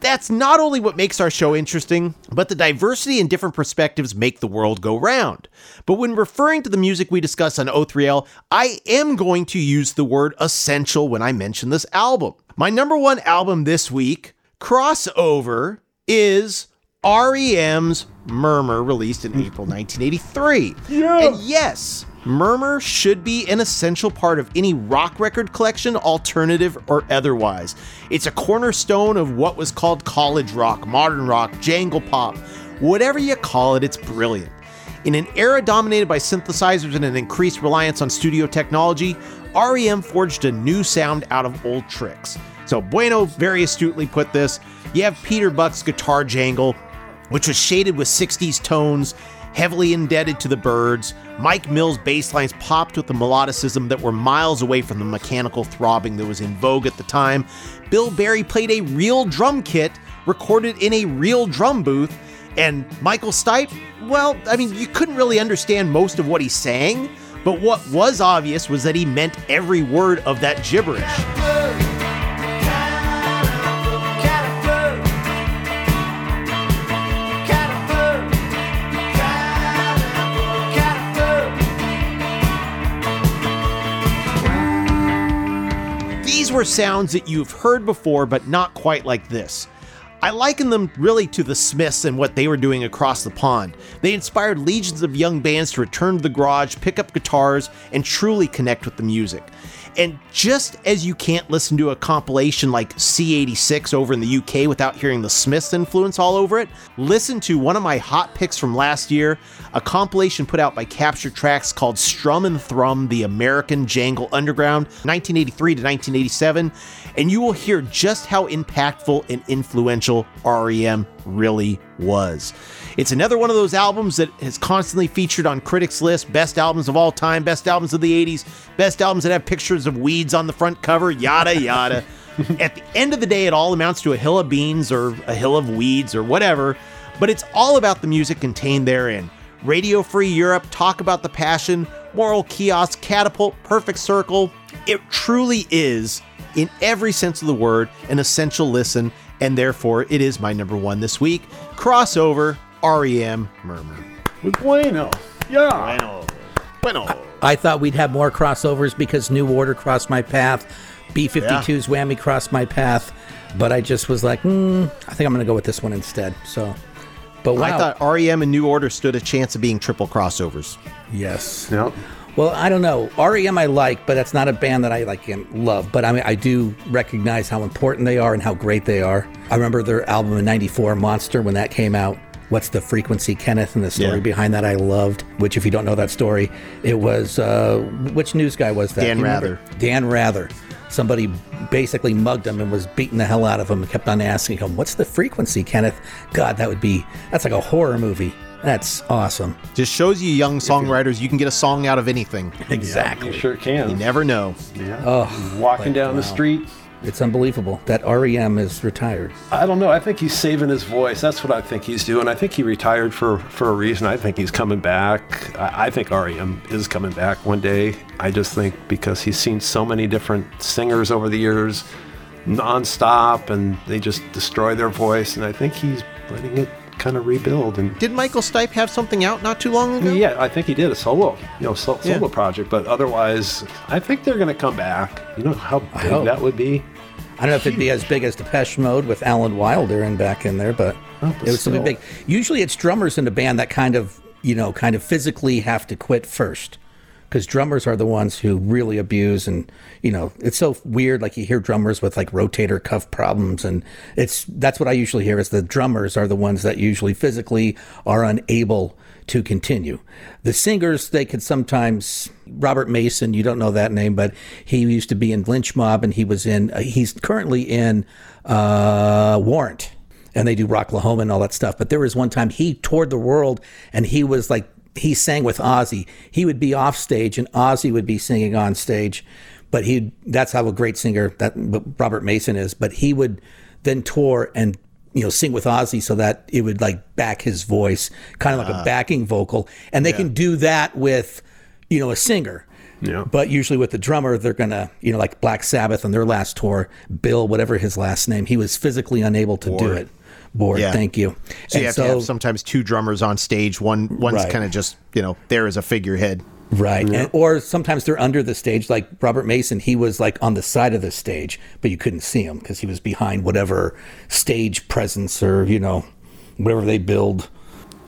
That's not only what makes our show interesting, but the diversity and different perspectives make the world go round. But when referring to the music we discuss on O3L, I am going to use the word essential when I mention this album. My number one album this week, Crossover, is REM's Murmur, released in April 1983. And yes, Murmur should be an essential part of any rock record collection, alternative or otherwise. It's a cornerstone of what was called college rock, modern rock, jangle pop, whatever you call it, it's brilliant. In an era dominated by synthesizers and an increased reliance on studio technology, REM forged a new sound out of old tricks. So Bueno very astutely put this. You have Peter Buck's guitar jangle, which was shaded with 60s tones, heavily indebted to the Byrds. Mike Mills' bass lines popped with the melodicism that were miles away from the mechanical throbbing that was in vogue at the time. Bill Berry played a real drum kit recorded in a real drum booth. And Michael Stipe, well, I mean, you couldn't really understand most of what he sang, but what was obvious was that he meant every word of that gibberish. Were sounds that you've heard before, but not quite like this. I liken them really to the Smiths and what they were doing across the pond. They inspired legions of young bands to return to the garage, pick up guitars, and truly connect with the music. And just as you can't listen to a compilation like C86 over in the UK without hearing the Smiths influence all over it, listen to one of my hot picks from last year, a compilation put out by Capture Tracks called Strum and Thrum The American Jangle Underground, 1983 to 1987, and you will hear just how impactful and influential REM really was. It's another one of those albums that has constantly featured on critics' lists best albums of all time, best albums of the 80s, best albums that have pictures of weeds on the front cover, yada, yada. At the end of the day, it all amounts to a hill of beans or a hill of weeds or whatever, but it's all about the music contained therein. Radio Free Europe, Talk About the Passion, Moral Kiosk, Catapult, Perfect Circle. It truly is, in every sense of the word, an essential listen, and therefore it is my number one this week. Crossover, REM, Murmur. With bueno. Yeah. Bueno. Bueno. I thought we'd have more crossovers because New Order crossed my path, B52's Whammy crossed my path, but I just was like, mm, I think I'm going to go with this one instead. So, but wow. I thought REM and New Order stood a chance of being triple crossovers. Yes. Yep. Well, I don't know. REM I like, but that's not a band that I like and love. But I mean, I do recognize how important they are and how great they are. I remember their album in '94, Monster, when that came out. What's the frequency, Kenneth, and the story Yeah. behind that I loved. Which, if you don't know that story, it was uh, which news guy was that? Dan Do you remember? Dan Rather. Somebody basically mugged him and was beating the hell out of him and kept on asking him, "What's the frequency, Kenneth?" God, that would be that's like a horror movie. That's awesome. Just shows you young songwriters you can get a song out of anything. Exactly. You sure can. You never know. Yeah. Oh, Walking like, down the street. It's unbelievable that REM is retired. I don't know. I think he's saving his voice. That's what I think he's doing. I think he retired for, for a reason. I think he's coming back. I, I think REM is coming back one day. I just think because he's seen so many different singers over the years, nonstop, and they just destroy their voice. And I think he's letting it kind of rebuild. And Did Michael Stipe have something out not too long ago? yeah, I think he did a solo, you know, so, Yeah. solo project. But otherwise, I think they're going to come back. You know how big that would be. I don't know if it'd be as big as Depeche Mode with Alan Wilder and back in there, but, but it was something still. big. Usually, it's drummers in the band that kind of, you know, kind of physically have to quit first, because drummers are the ones who really abuse, and you know, it's so weird. Like you hear drummers with like rotator cuff problems, and it's that's what I usually hear is the drummers are the ones that usually physically are unable to continue. The singers, they could sometimes. Robert Mason, you don't know that name, but he used to be in Lynch Mob, and he was in. Uh, he's currently in uh, Warrant, and they do Rocklahoma and all that stuff. But there was one time he toured the world, and he was like he sang with Ozzy. He would be off stage, and Ozzy would be singing on stage. But he that's how a great singer that Robert Mason is. But he would then tour and you know sing with Ozzy so that it would like back his voice, kind of like a ah. backing vocal. And they can do that with you know a singer. Yeah. But usually with the drummer, they're gonna, you know, like Black Sabbath on their last tour, Bill, whatever his last name, he was physically unable to do it. Ward. Yeah. Thank you. So you And have to have sometimes two drummers on stage. One one's Right. kind of just you know there as a figurehead. Right. And, or sometimes they're under the stage. Like Robert Mason, he was like on the side of the stage, but you couldn't see him because he was behind whatever stage presence or, you know, whatever they build.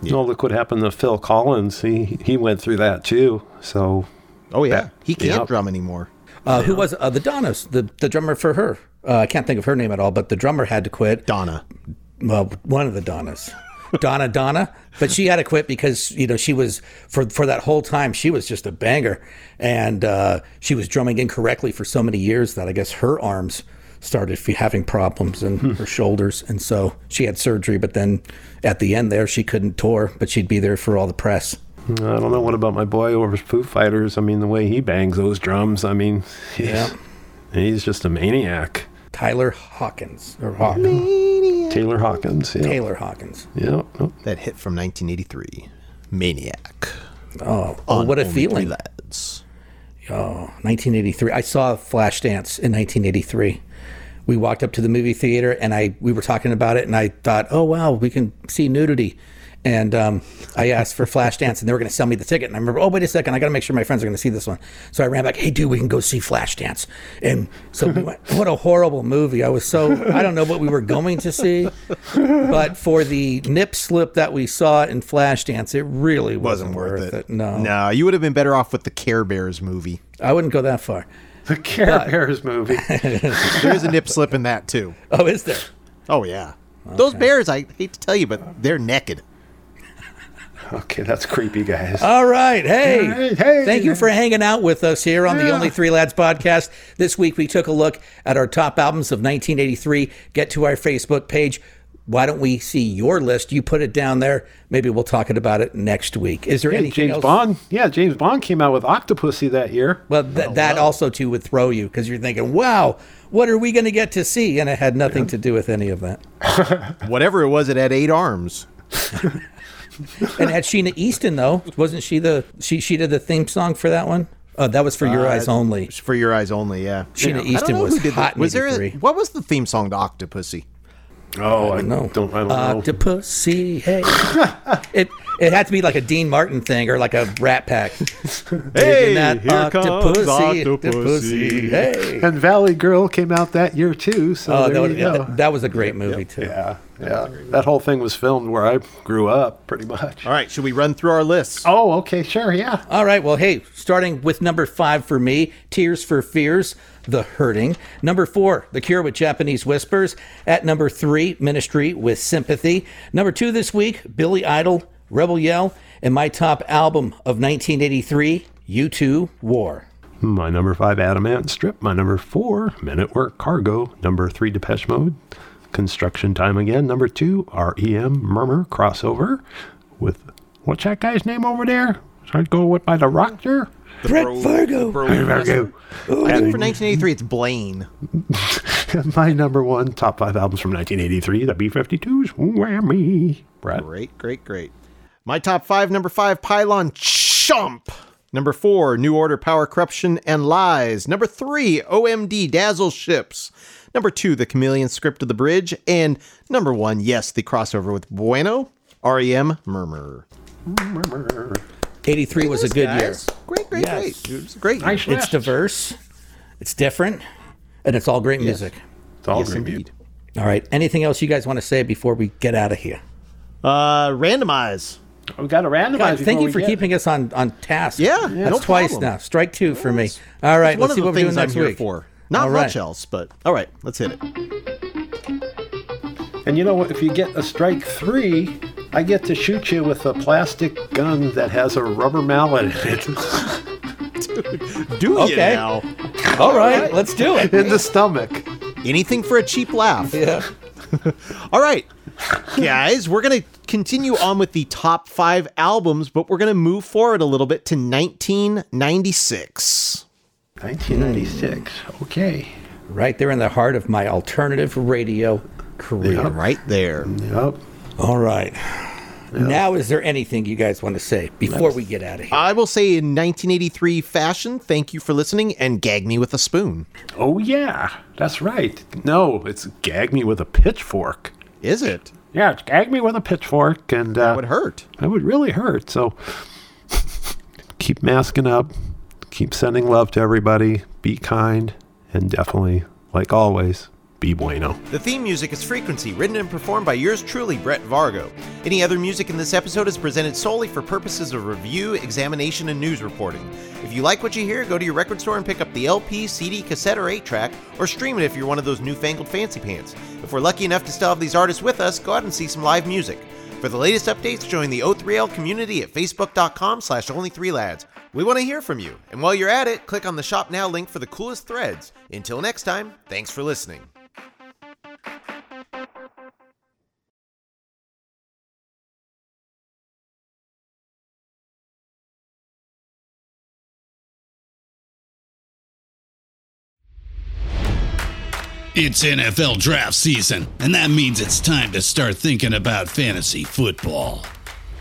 Well, look what happened to Phil Collins. He he went through that too. So, Oh yeah, he can't Yep. drum anymore. Uh, who was uh, the Donnas, the, the drummer for her? Uh, I can't think of her name at all, but the drummer had to quit. Donna. Well, one of the Donnas. Donna Donna, but she had to quit because you know she was for for that whole time she was just a banger, and uh, she was drumming incorrectly for so many years that I guess her arms started having problems and her shoulders, and so she had surgery. But then at the end there, she couldn't tour, but she'd be there for all the press. I don't know what about my boy over his Foo Fighters. I mean, the way he bangs those drums. I mean, Yeah. he's just a maniac. Tyler Hawkins or Hawkins, Taylor Hawkins. Yeah. Taylor Hawkins. Yeah. Oh, That hit from 1983, Maniac. Oh, oh what a feeling! Lads. Oh, 1983. I saw Flashdance in 1983. We walked up to the movie theater and I we were talking about it and I thought, oh wow, we can see nudity. And um, I asked for Flashdance and they were going to sell me the ticket. And I remember, oh wait a second, I got to make sure my friends are going to see this one. So I ran back, hey dude, we can go see Flashdance. And so we went, what a horrible movie. I was so I don't know what we were going to see, but for the nip slip that we saw in Flashdance, it really wasn't, worth it. No, No, you would have been better off with the Care Bears movie. I wouldn't go that far. The Care But- Bears movie. There's a nip slip in that too. Oh, is there? Oh yeah. Those bears, I hate to tell you, but they're naked. Okay, that's creepy, guys. All right. Hey. All right, hey. Thank you for hanging out with us here on the Only Three Lads podcast. This week we took a look at our top albums of 1983. Get to our Facebook page. Why don't we see your list? You put it down there. Maybe we'll talk about it next week. Is there Yeah, anything James else? Bond. Yeah, James Bond came out with Octopussy that year. Well, th- oh, that also too would throw you because you're thinking, "Wow, what are we going to get to see?" And it had nothing to do with any of that. Whatever it was, it had eight arms. and had Sheena Easton though, wasn't she the she she did the theme song for that one? Oh, that was for Your Uh, Eyes Only. For your eyes only, yeah. Sheena I don't Easton was who did hot that. Was there? A, what was the theme song to Octopussy? Oh, I don't know. Don't, I don't know. Octopussy, hey. it it had to be like a Dean Martin thing or like a Rat Pack. Hey, that here comes octopussy, Octopussy. octopussy, Hey. And Valley Girl came out that year too. So Oh, there that was, you go. that, that was a great movie too. yeah, yeah. That whole thing was filmed where I grew up, pretty much. All right, should we run through our lists? Oh, okay, sure, yeah. All right. Well, hey, starting with number five for me, Tears for Fears, The Hurting. Number four, The Cure with Japanese Whispers. At number three, Ministry with Sympathy. Number two this week, Billy Idol, Rebel Yell. And my top album of 1983, U2 War. My number five, Adam Ant Strip. My number four, Men at Work Cargo. Number three, Depeche Mode. Construction Time Again. Number two, REM Murmur Crossover. With, what's that guy's name over there? Should I go with by the Rocker? Brett Vargo. Hey, Vargo. I think for 1983, it's Blaine. my number one top five albums from 1983, the B-52s. Whammy. Brett. Great, great, great. My top five: number five, Pylon Chomp. Number four, New Order, Power, Corruption, and Lies. Number three, OMD, Dazzle Ships. Number two, The Chameleons Script of the Bridge. And number one, yes, the crossover with Bueno, REM, Murmur. 83 was a good year. Great, great, Yes. great. It was a great. Nice year. It's list. diverse, it's different, and it's all great music. It's all Yes, great indeed. All right. Anything else you guys want to say before we get out of here? Uh, randomize. We got to randomize. God, thank you for get- keeping us on, on task. Yeah, That's no twice problem. now. Strike two for me. All right, let's see what we're things doing I'm next here week. for. Not All much right. else, but all right, let's hit it. And you know what? If you get a strike three, I get to shoot you with a plastic gun that has a rubber mallet in it. Do Okay. you now? All right, let's do it. in the stomach. Anything for a cheap laugh. Yeah. All right, guys, we're going to continue on with the top five albums, but we're going to move forward a little bit to 1996. 1996. Okay. Right there in the heart of my alternative radio career. Yeah, right there. Yep. All right. Now, is there anything you guys want to say before we get out of here? I will say in 1983 fashion, thank you for listening and gag me with a spoon. Oh, yeah. That's right. No, it's gag me with a pitchfork. Is it? Yeah, it's gag me with a pitchfork. And uh, That would hurt. That would really hurt. So keep masking up. Keep sending love to everybody. Be kind. And definitely, like always, be bueno. The theme music is Frequency, written and performed by yours truly, Brett Vargo. Any other music in this episode is presented solely for purposes of review, examination, and news reporting. If you like what you hear, go to your record store and pick up the LP, CD, cassette, or 8 track, or stream it if you're one of those newfangled fancy pants. If we're lucky enough to still have these artists with us, go out and see some live music. For the latest updates, join the O3L community at facebook.com slash only3lads. We want to hear from you, and while you're at it, click on the Shop Now link for the coolest threads. Until next time, thanks for listening. It's NFL draft season, and that means it's time to start thinking about fantasy football.